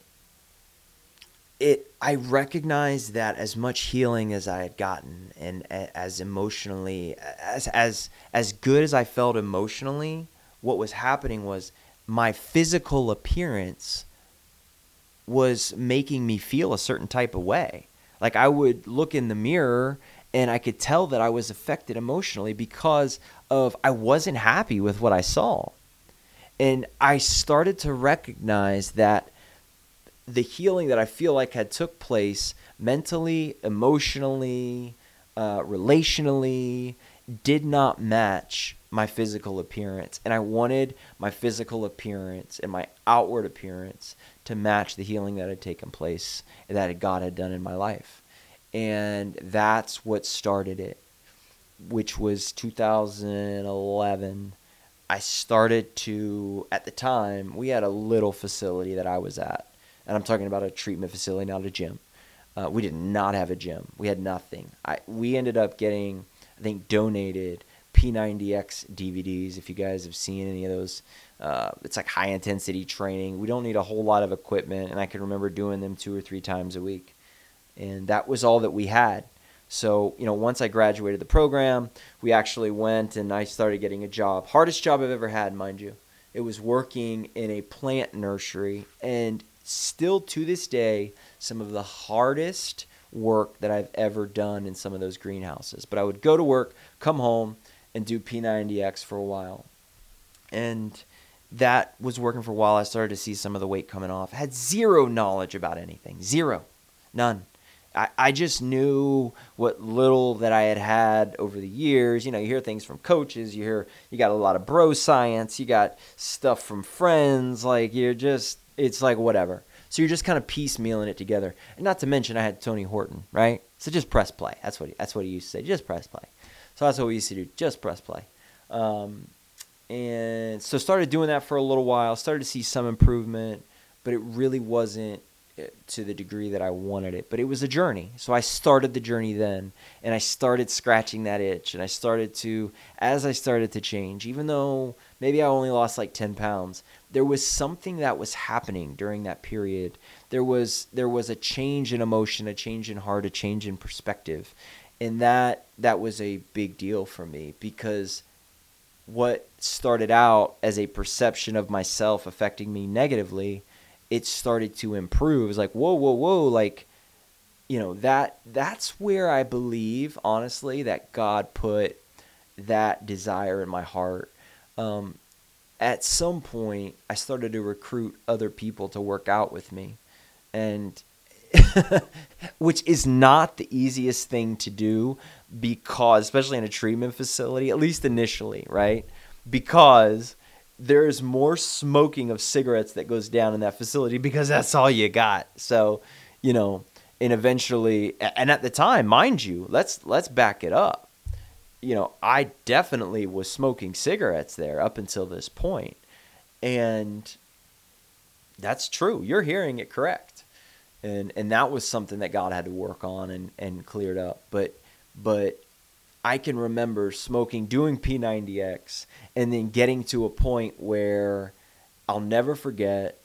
it I recognized that as much healing as I had gotten and as emotionally as as as good as I felt emotionally, what was happening was my physical appearance was making me feel a certain type of way. Like I would look in the mirror and I could tell that I was affected emotionally because of I wasn't happy with what I saw. And I started to recognize that the healing that I feel like had took place mentally, emotionally, uh, relationally did not match my physical appearance. And I wanted my physical appearance and my outward appearance to match the healing that had taken place that God had done in my life and that's what started it, which was 2011. I started to, at the time, we had a little facility that I was at, and I'm talking about a treatment facility, not a gym. Uh, we did not have a gym. We had nothing. I, we ended up getting, I think, donated P90X DVDs. If you guys have seen any of those, uh, it's like high intensity training. We don't need a whole lot of equipment, and I can remember doing them two or three times a week and that was all that we had. So, you know, once I graduated the program, we actually went and I started getting a job. Hardest job I've ever had, mind you. It was working in a plant nursery and still to this day, some of the hardest work that I've ever done in some of those greenhouses. But I would go to work, come home, and do P90X for a while. And that was working for a while. I started to see some of the weight coming off. I had zero knowledge about anything. Zero. None I, I just knew what little that I had had over the years. You know, you hear things from coaches, you hear, you got a lot of bro science, you got stuff from friends. Like, you're just, it's like whatever. So you're just kind of piecemealing it together. And not to mention, I had Tony Horton, right? So just press play. That's what he, that's what he used to say. Just press play. So that's what we used to do. Just press play. Um, and so started doing that for a little while. Started to see some improvement, but it really wasn't to the degree that I wanted it. But it was a journey. So I started the journey then, and I started scratching that itch, and I started to, as I started to change, even though maybe I only lost like ten pounds, there was something that was happening during that period. There was there was a change in emotion, a change in heart, a change in perspective, and that that was a big deal for me because what started out as a perception of myself affecting me negatively, it started to improve. It's like, whoa, whoa, whoa, like, you know, that that's where I believe, honestly, that God put that desire in my heart. Um, at some point, I started to recruit other people to work out with me, and which is not the easiest thing to do because, especially in a treatment facility, at least initially, right? Because there's more smoking of cigarettes that goes down in that facility because that's all you got. So, you know, and eventually, and at the time, mind you, let's let's back it up. You know, I definitely was smoking cigarettes there up until this point, and that's true. You're hearing it correct, and and that was something that God had to work on and and cleared up. But but I can remember smoking, doing P90X, and then getting to a point where I'll never forget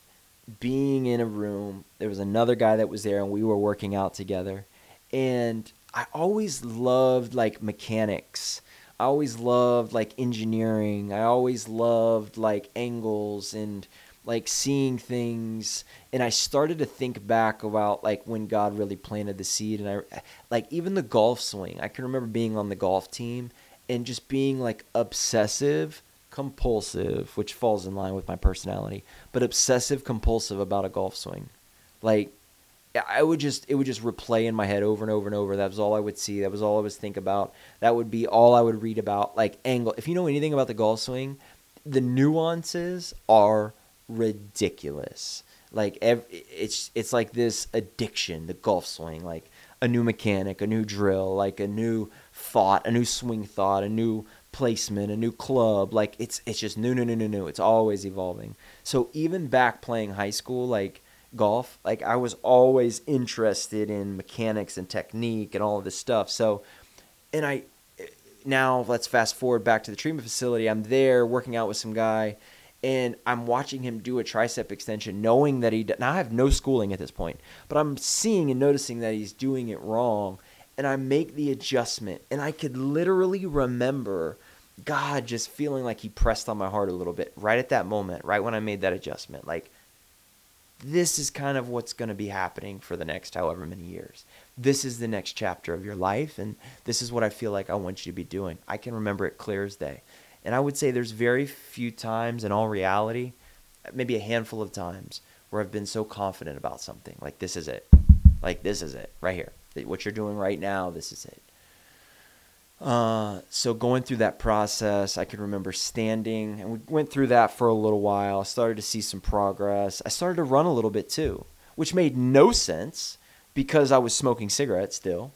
being in a room. There was another guy that was there, and we were working out together. And I always loved like mechanics. I always loved like engineering. I always loved like angles and like seeing things and I started to think back about like when God really planted the seed and I like even the golf swing. I can remember being on the golf team and just being like obsessive compulsive, which falls in line with my personality, but obsessive compulsive about a golf swing. Like I would just it would just replay in my head over and over and over. That was all I would see. That was all I would think about. That would be all I would read about. Like angle. If you know anything about the golf swing, the nuances are ridiculous. Like ev- it's it's like this addiction, the golf swing, like a new mechanic, a new drill, like a new thought, a new swing thought, a new placement, a new club. Like it's it's just new, new, new, new, new. It's always evolving. So even back playing high school, like golf, like I was always interested in mechanics and technique and all of this stuff. So, and I now let's fast forward back to the treatment facility. I'm there working out with some guy and I'm watching him do a tricep extension, knowing that he. Now I have no schooling at this point, but I'm seeing and noticing that he's doing it wrong, and I make the adjustment, and I could literally remember God just feeling like He pressed on my heart a little bit right at that moment, right when I made that adjustment, like. This is kind of what's going to be happening for the next however many years. This is the next chapter of your life, and this is what I feel like I want you to be doing. I can remember it clear as day. And I would say there's very few times in all reality, maybe a handful of times, where I've been so confident about something. Like, this is it. Like, this is it right here. What you're doing right now, this is it. Uh, so going through that process, I can remember standing, and we went through that for a little while. I started to see some progress. I started to run a little bit too, which made no sense because I was smoking cigarettes still.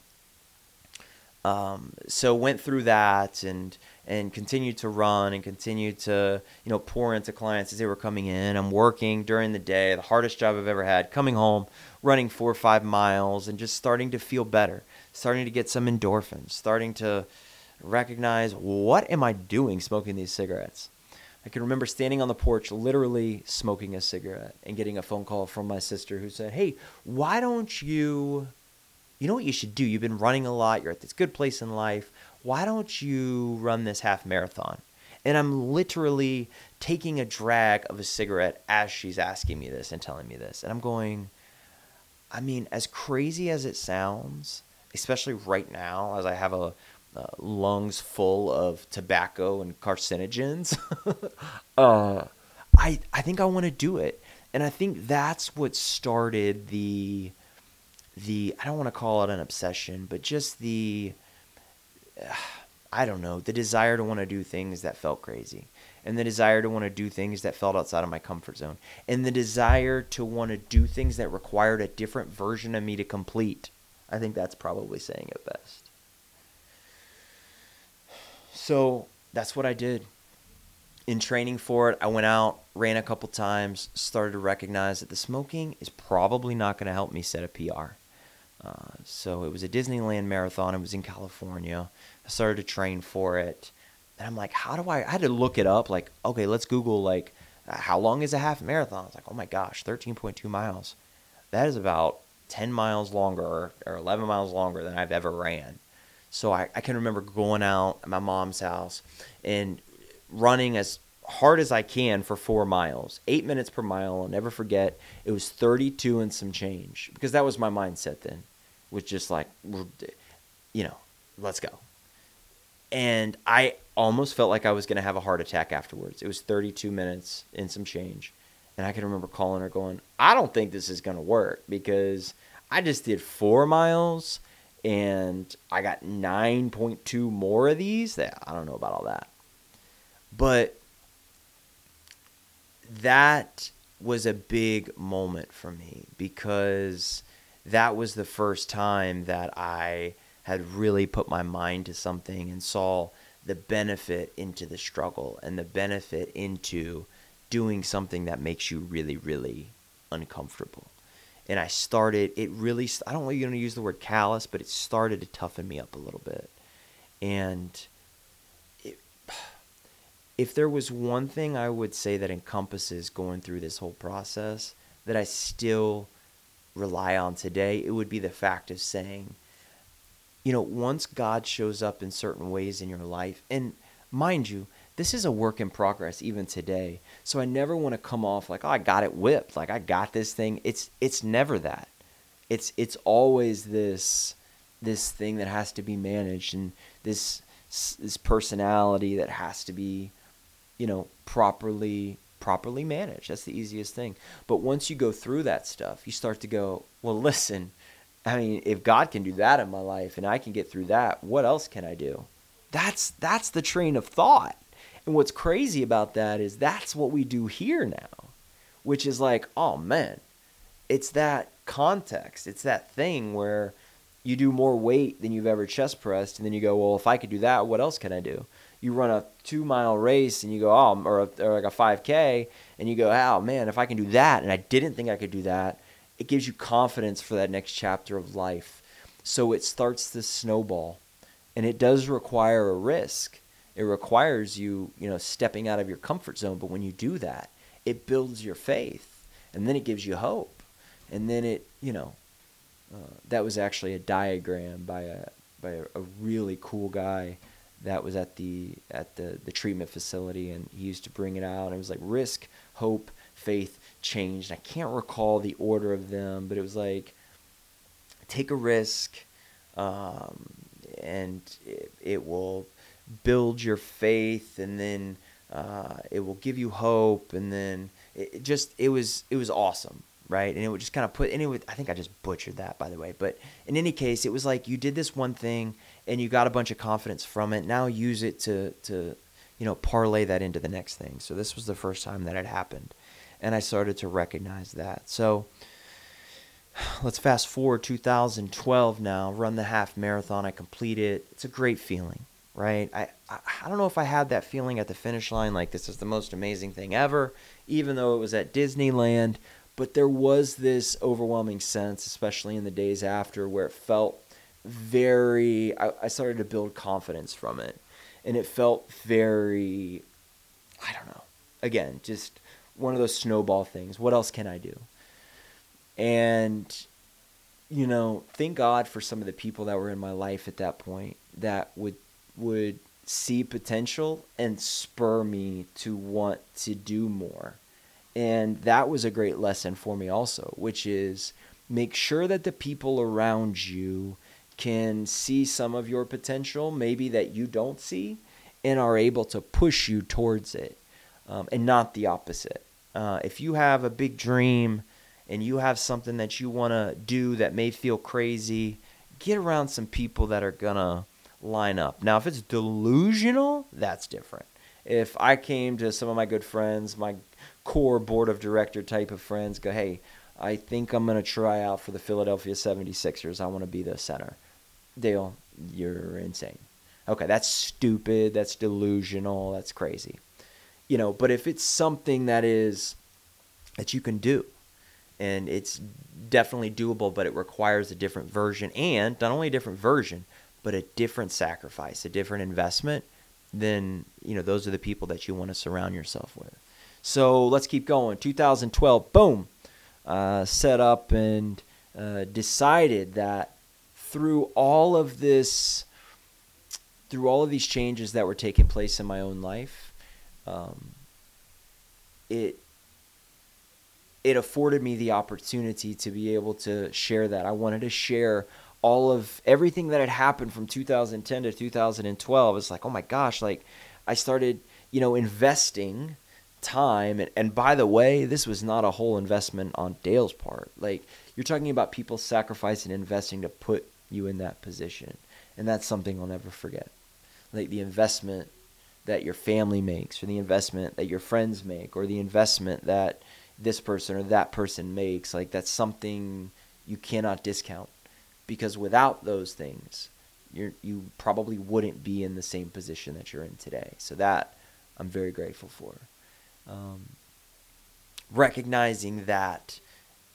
Um, so went through that and and continued to run and continued to you know pour into clients as they were coming in. I'm working during the day, the hardest job I've ever had. Coming home, running four or five miles, and just starting to feel better, starting to get some endorphins, starting to recognize what am I doing smoking these cigarettes. I can remember standing on the porch, literally smoking a cigarette, and getting a phone call from my sister who said, "Hey, why don't you?" You know what you should do? You've been running a lot. You're at this good place in life why don't you run this half marathon? And I'm literally taking a drag of a cigarette as she's asking me this and telling me this. And I'm going, I mean, as crazy as it sounds, especially right now, as I have a lungs full of tobacco and carcinogens, uh, I I think I want to do it, and I think that's what started the the I don't want to call it an obsession, but just the I don't know, the desire to want to do things that felt crazy and the desire to want to do things that felt outside of my comfort zone and the desire to want to do things that required a different version of me to complete. I think that's probably saying it best. So, that's what I did. In training for it, I went out, ran a couple times, started to recognize that the smoking is probably not going to help me set a PR. Uh, so it was a Disneyland marathon. It was in California. I started to train for it. And I'm like, how do I? I had to look it up. Like, okay, let's Google, like, uh, how long is a half marathon? I was like, oh my gosh, 13.2 miles. That is about 10 miles longer or 11 miles longer than I've ever ran. So I, I can remember going out at my mom's house and running as hard as I can for four miles, eight minutes per mile. I'll never forget. It was 32 and some change because that was my mindset then, was just like, you know, let's go and I almost felt like I was going to have a heart attack afterwards. It was 32 minutes and some change. And I can remember calling her going, I don't think this is going to work because I just did four miles and I got 9.2 more of these. That I don't know about all that. But that was a big moment for me because that was the first time that I had really put my mind to something and saw the benefit into the struggle and the benefit into doing something that makes you really, really uncomfortable. And I started, it really, I don't you're going to use the word callous, but it started to toughen me up a little bit. And it, if there was one thing I would say that encompasses going through this whole process that I still rely on today, it would be the fact of saying, you know, once God shows up in certain ways in your life, and mind you, this is a work in progress even today. So I never want to come off like, oh, I got it whipped, like I got this thing. It's it's never that. It's it's always this this thing that has to be managed and this this personality that has to be, you know, properly properly managed. That's the easiest thing. But once you go through that stuff, you start to go, well, listen, I mean, if God can do that in my life and I can get through that, what else can I do? That's that's the train of thought. And what's crazy about that is that's what we do here now, which is like, oh man, it's that context. It's that thing where you do more weight than you've ever chest pressed, and then you go, well, if I could do that, what else can I do? You run a two mile race and you go, oh, or, a, or like a 5K, and you go, oh man, if I can do that, and I didn't think I could do that, it gives you confidence for that next chapter of life. So it starts this snowball. And it does require a risk. It requires you, you know, stepping out of your comfort zone, but when you do that, it builds your faith and then it gives you hope. And then it, you know, uh, that was actually a diagram by a by a, really cool guy that was at the at the the treatment facility and he used to bring it out and it was like risk, hope, faith, changed. I can't recall the order of them, but it was like take a risk, um, and it, it, will build your faith, and then uh, it will give you hope, and then it, it, just it was it was awesome, right? And it would just kind of put. And it I think I just butchered that, by the way. But in any case, it was like you did this one thing, and you got a bunch of confidence from it. Now use it to to you know parlay that into the next thing. So this was the first time that had happened and I started to recognize that. So let's fast forward 2012 now, run the half marathon. I complete it. It's a great feeling, right? I, I, I don't know if I had that feeling at the finish line, like this is the most amazing thing ever, even though it was at Disneyland. But there was this overwhelming sense, especially in the days after, where it felt very, I, I started to build confidence from it. And it felt very, I don't know, again, just one of those snowball things. What else can I do? And you know, thank God for some of the people that were in my life at that point that would would see potential and spur me to want to do more. And that was a great lesson for me also, which is make sure that the people around you can see some of your potential, maybe that you don't see, and are able to push you towards it, um, and not the opposite. Uh, if you have a big dream and you have something that you want to do that may feel crazy, get around some people that are going to line up. Now, if it's delusional, that's different. If I came to some of my good friends, my core board of director type of friends, go, hey, I think I'm going to try out for the Philadelphia 76ers. I want to be the center. Dale, you're insane. Okay, that's stupid. That's delusional. That's crazy. You know, but if it's something that is that you can do and it's definitely doable, but it requires a different version and not only a different version, but a different sacrifice, a different investment, then, you know, those are the people that you want to surround yourself with. So let's keep going. 2012, boom, uh, set up and uh, decided that through all of this through all of these changes that were taking place in my own life, um, it it afforded me the opportunity to be able to share that. I wanted to share all of everything that had happened from 2010 to 2012. It's like, oh my gosh, like I started, you know, investing time. And, and by the way, this was not a whole investment on Dale's part. Like you're talking about people sacrificing investing to put you in that position. And that's something I'll never forget like the investment that your family makes or the investment that your friends make or the investment that this person or that person makes like that's something you cannot discount. Because without those things you you probably wouldn't be in the same position that you're in today. So that i'm very grateful for. Um, recognizing that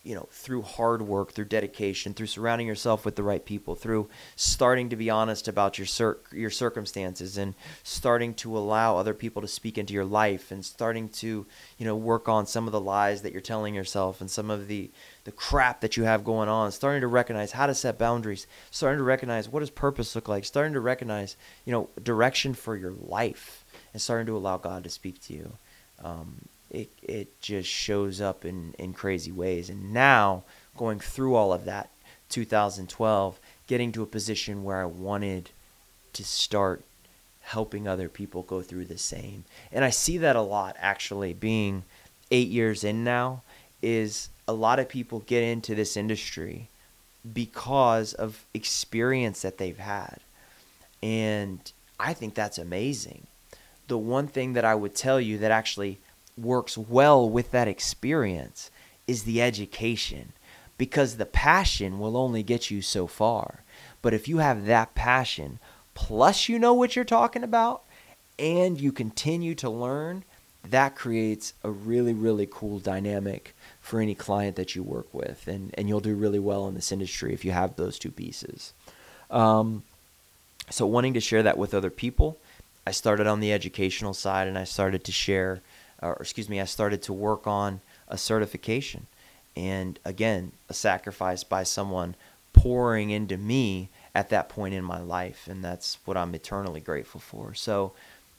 you know, through hard work, through dedication, through surrounding yourself with the right people, through starting to be honest about your cir- your circumstances and starting to allow other people to speak into your life and starting to, you know, work on some of the lies that you're telling yourself and some of the the crap that you have going on, starting to recognize how to set boundaries, starting to recognize what does purpose look like, starting to recognize, you know, direction for your life and starting to allow God to speak to you. Um, it it just shows up in in crazy ways. And now going through all of that, 2012, getting to a position where I wanted to start helping other people go through the same. And I see that a lot actually being 8 years in now is a lot of people get into this industry because of experience that they've had. And I think that's amazing. The one thing that I would tell you that actually works well with that experience is the education because the passion will only get you so far. But if you have that passion, plus you know what you're talking about, and you continue to learn, that creates a really, really cool dynamic for any client that you work with. And, and you'll do really well in this industry if you have those two pieces. Um, so, wanting to share that with other people, I started on the educational side and I started to share or excuse me, I started to work on a certification. And again, a sacrifice by someone pouring into me at that point in my life. And that's what I'm eternally grateful for. So,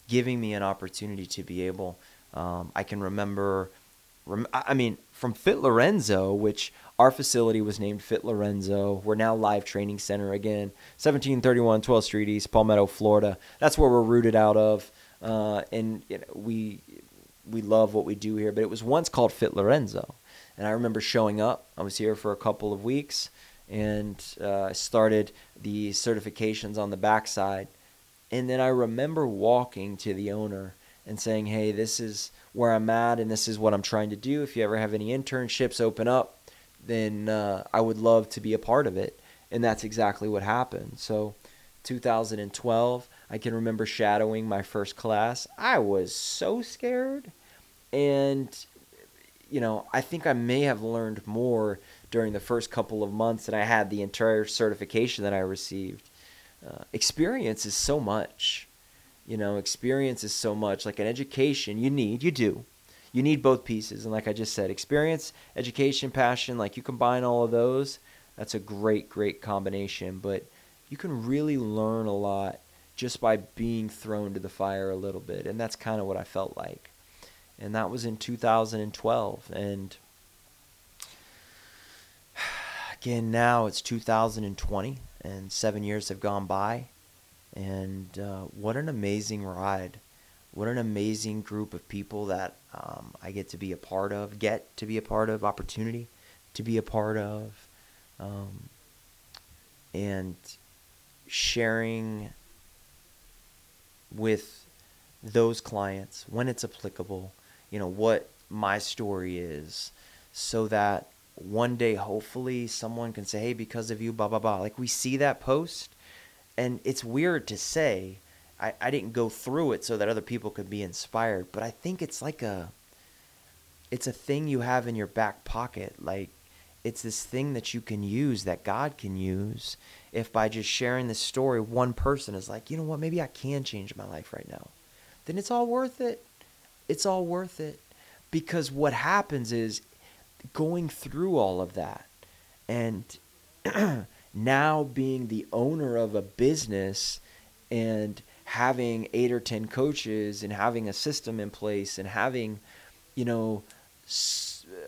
giving me an opportunity to be able, um, I can remember, rem- I mean, from Fit Lorenzo, which our facility was named Fit Lorenzo. We're now Live Training Center again, 1731 12th Street East, Palmetto, Florida. That's where we're rooted out of. Uh, and you know, we we love what we do here, but it was once called Fit Lorenzo. And I remember showing up. I was here for a couple of weeks and uh, I started the certifications on the backside. And then I remember walking to the owner and saying, "Hey, this is where I'm at, and this is what I'm trying to do. If you ever have any internships open up, then uh, I would love to be a part of it." And that's exactly what happened. So, 2012, I can remember shadowing my first class. I was so scared and you know, I think I may have learned more during the first couple of months than I had the entire certification that I received. Uh, experience is so much. You know, experience is so much. Like an education, you need, you do. You need both pieces. And like I just said, experience, education, passion, like you combine all of those, that's a great, great combination. But you can really learn a lot just by being thrown to the fire a little bit. And that's kind of what I felt like and that was in 2012 and again now it's 2020 and seven years have gone by and uh, what an amazing ride what an amazing group of people that um, i get to be a part of get to be a part of opportunity to be a part of, um, and sharing with those clients when it's applicable, you know, what my story is so that one day hopefully someone can say, hey, because of you, blah, blah, blah. Like we see that post, and it's weird to say. I, I didn't go through it so that other people could be inspired, but I think it's like a it's a thing you have in your back pocket. Like it's this thing that you can use that God can use if by just sharing this story one person is like, you know what, maybe I can change my life right now. Then it's all worth it. It's all worth it because what happens is going through all of that and now being the owner of a business and having eight or ten coaches and having a system in place and having you know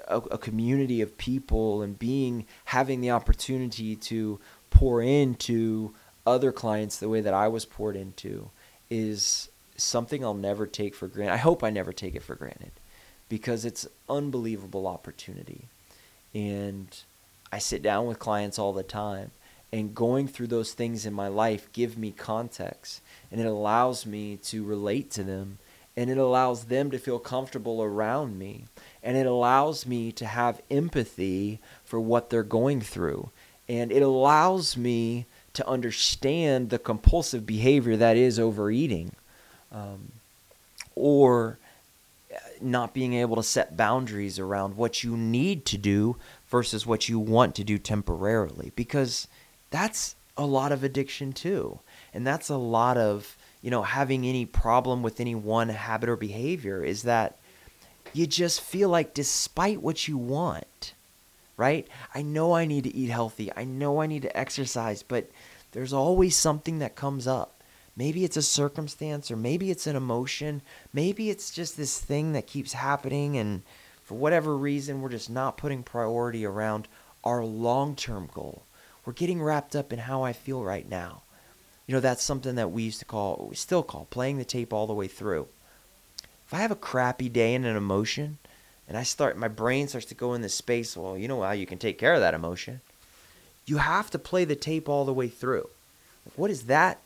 a, a, community of people and being having the opportunity to pour into other clients the way that I was poured into is something I'll never take for granted. I hope I never take it for granted because it's unbelievable opportunity. And I sit down with clients all the time and going through those things in my life give me context and it allows me to relate to them and it allows them to feel comfortable around me and it allows me to have empathy for what they're going through and it allows me to understand the compulsive behavior that is overeating um, or not being able to set boundaries around what you need to do versus what you want to do temporarily because that's a lot of addiction too. And that's a lot of you know having any problem with any one habit or behavior is that you just feel like despite what you want right i know i need to eat healthy i know i need to exercise but there's always something that comes up Maybe it's a circumstance or maybe it's an emotion. Maybe it's just this thing that keeps happening and for whatever reason we're just not putting priority around our long-term goal. We're getting wrapped up in how I feel right now. You know, that's something that we used to call, we still call playing the tape all the way through. If I have a crappy day and an emotion, and I start, my brain starts to go in this space, well, you know how you can take care of that emotion. You have to play the tape all the way through. What is that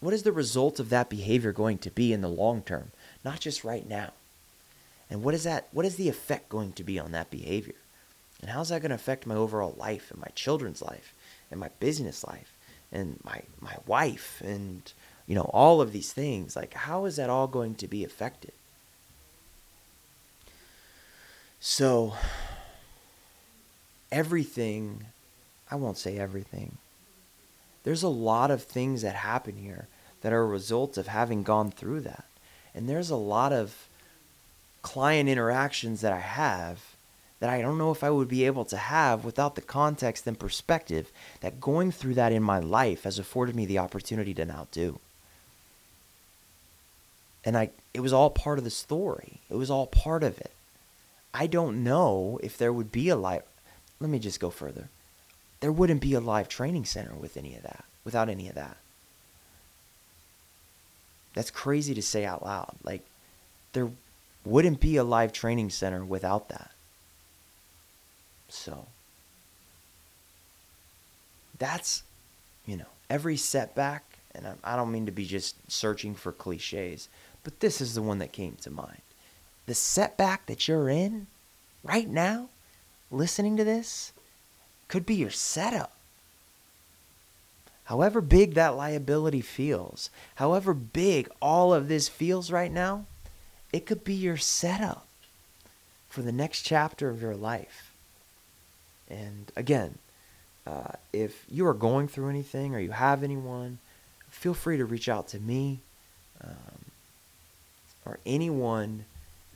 what is the result of that behavior going to be in the long term, not just right now? And what is that what is the effect going to be on that behavior? And how's that going to affect my overall life and my children's life and my business life and my my wife and you know all of these things like how is that all going to be affected? So everything I won't say everything. There's a lot of things that happen here that are a result of having gone through that. And there's a lot of client interactions that I have that I don't know if I would be able to have without the context and perspective that going through that in my life has afforded me the opportunity to now do. And I it was all part of the story. It was all part of it. I don't know if there would be a live let me just go further. There wouldn't be a live training center with any of that, without any of that. That's crazy to say out loud. Like, there wouldn't be a live training center without that. So, that's, you know, every setback, and I don't mean to be just searching for cliches, but this is the one that came to mind. The setback that you're in right now, listening to this, could be your setup however big that liability feels, however big all of this feels right now, it could be your setup for the next chapter of your life. And again, uh, if you are going through anything or you have anyone, feel free to reach out to me um, or anyone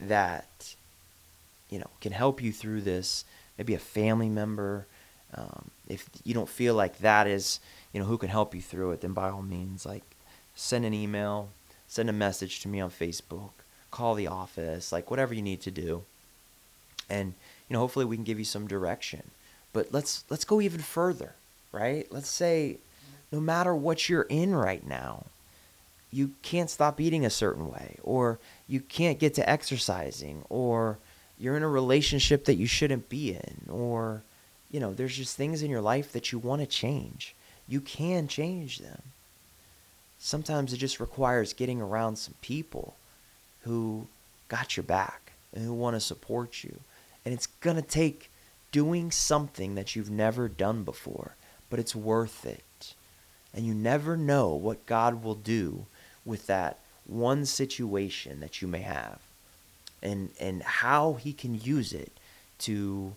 that you know can help you through this. Maybe a family member. Um, if you don't feel like that is you know, who can help you through it, then by all means, like send an email, send a message to me on Facebook, call the office, like whatever you need to do. And, you know, hopefully we can give you some direction. But let's let's go even further, right? Let's say no matter what you're in right now, you can't stop eating a certain way or you can't get to exercising or you're in a relationship that you shouldn't be in, or, you know, there's just things in your life that you want to change. You can change them. Sometimes it just requires getting around some people who got your back and who want to support you. And it's going to take doing something that you've never done before, but it's worth it. And you never know what God will do with that one situation that you may have and and how he can use it to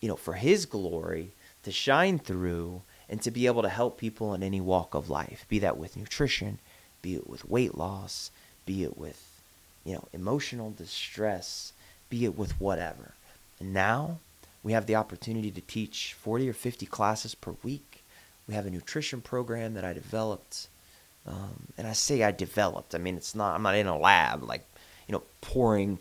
you know for his glory to shine through and to be able to help people in any walk of life be that with nutrition be it with weight loss be it with you know emotional distress be it with whatever. And now we have the opportunity to teach 40 or 50 classes per week. We have a nutrition program that i developed um, and i say i developed i mean it's not i'm not in a lab like you know pouring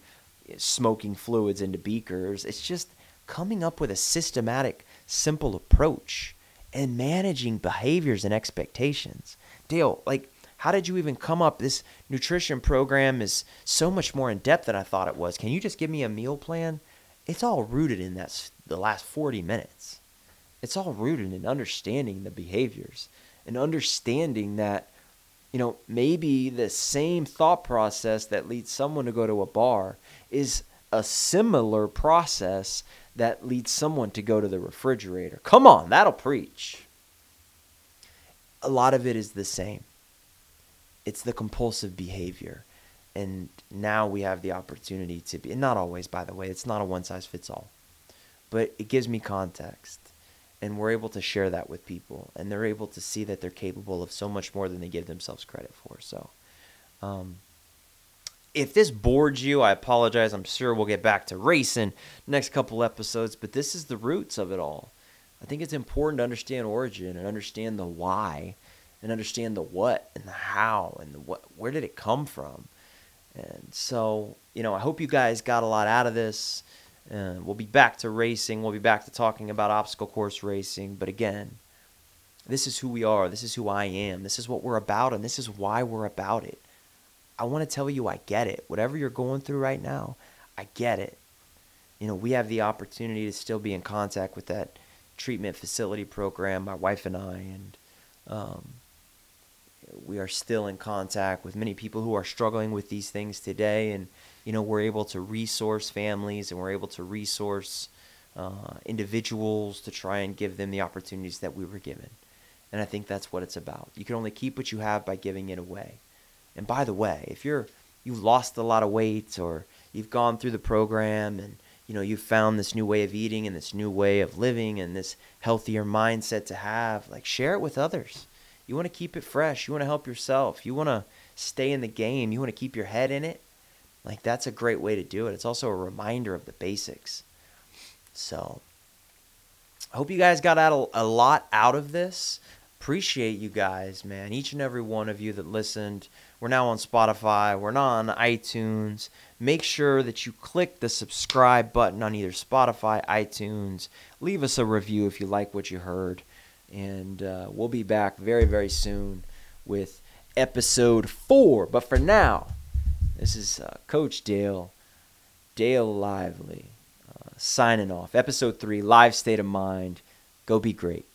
smoking fluids into beakers. It's just coming up with a systematic, simple approach and managing behaviors and expectations. Dale, like, how did you even come up? This nutrition program is so much more in depth than I thought it was. Can you just give me a meal plan? It's all rooted in that the last 40 minutes. It's all rooted in understanding the behaviors and understanding that you know, maybe the same thought process that leads someone to go to a bar is a similar process that leads someone to go to the refrigerator. Come on, that'll preach. A lot of it is the same. It's the compulsive behavior. And now we have the opportunity to be, and not always, by the way, it's not a one size fits all, but it gives me context and we're able to share that with people and they're able to see that they're capable of so much more than they give themselves credit for so um, if this bored you i apologize. I'm sure we'll get back to racing next couple episodes but this is the roots of it all. I think it's important to understand origin and understand the why and understand the what and the how and the what where did it come from? And so you know i hope you guys got a lot out of this uh, we'll be back to racing. We'll be back to talking about obstacle course racing. But again, this is who we are. This is who I am. This is what we're about, and this is why we're about it. I want to tell you, I get it. Whatever you're going through right now, I get it. You know, we have the opportunity to still be in contact with that treatment facility program, my wife and I, and um, we are still in contact with many people who are struggling with these things today. And you know, we're able to resource families and we're able to resource uh, individuals to try and give them the opportunities that we were given. And I think that's what it's about. You can only keep what you have by giving it away. And by the way, if you're you've lost a lot of weight or you've gone through the program and you know you've found this new way of eating and this new way of living and this healthier mindset to have, like share it with others. You want to keep it fresh. You want to help yourself. You want to stay in the game. You want to keep your head in it like that's a great way to do it. It's also a reminder of the basics. So I hope you guys got out a, a lot out of this. Appreciate you guys, man. Each and every one of you that listened. We're now on Spotify. We're not on iTunes. Make sure that you click the subscribe button on either Spotify, iTunes. Leave us a review if you like what you heard. And uh, we'll be back very, very soon with episode four. But for now, this is uh, Coach Dale, Dale Lively, uh, signing off. Episode three, Live State of Mind. Go be great.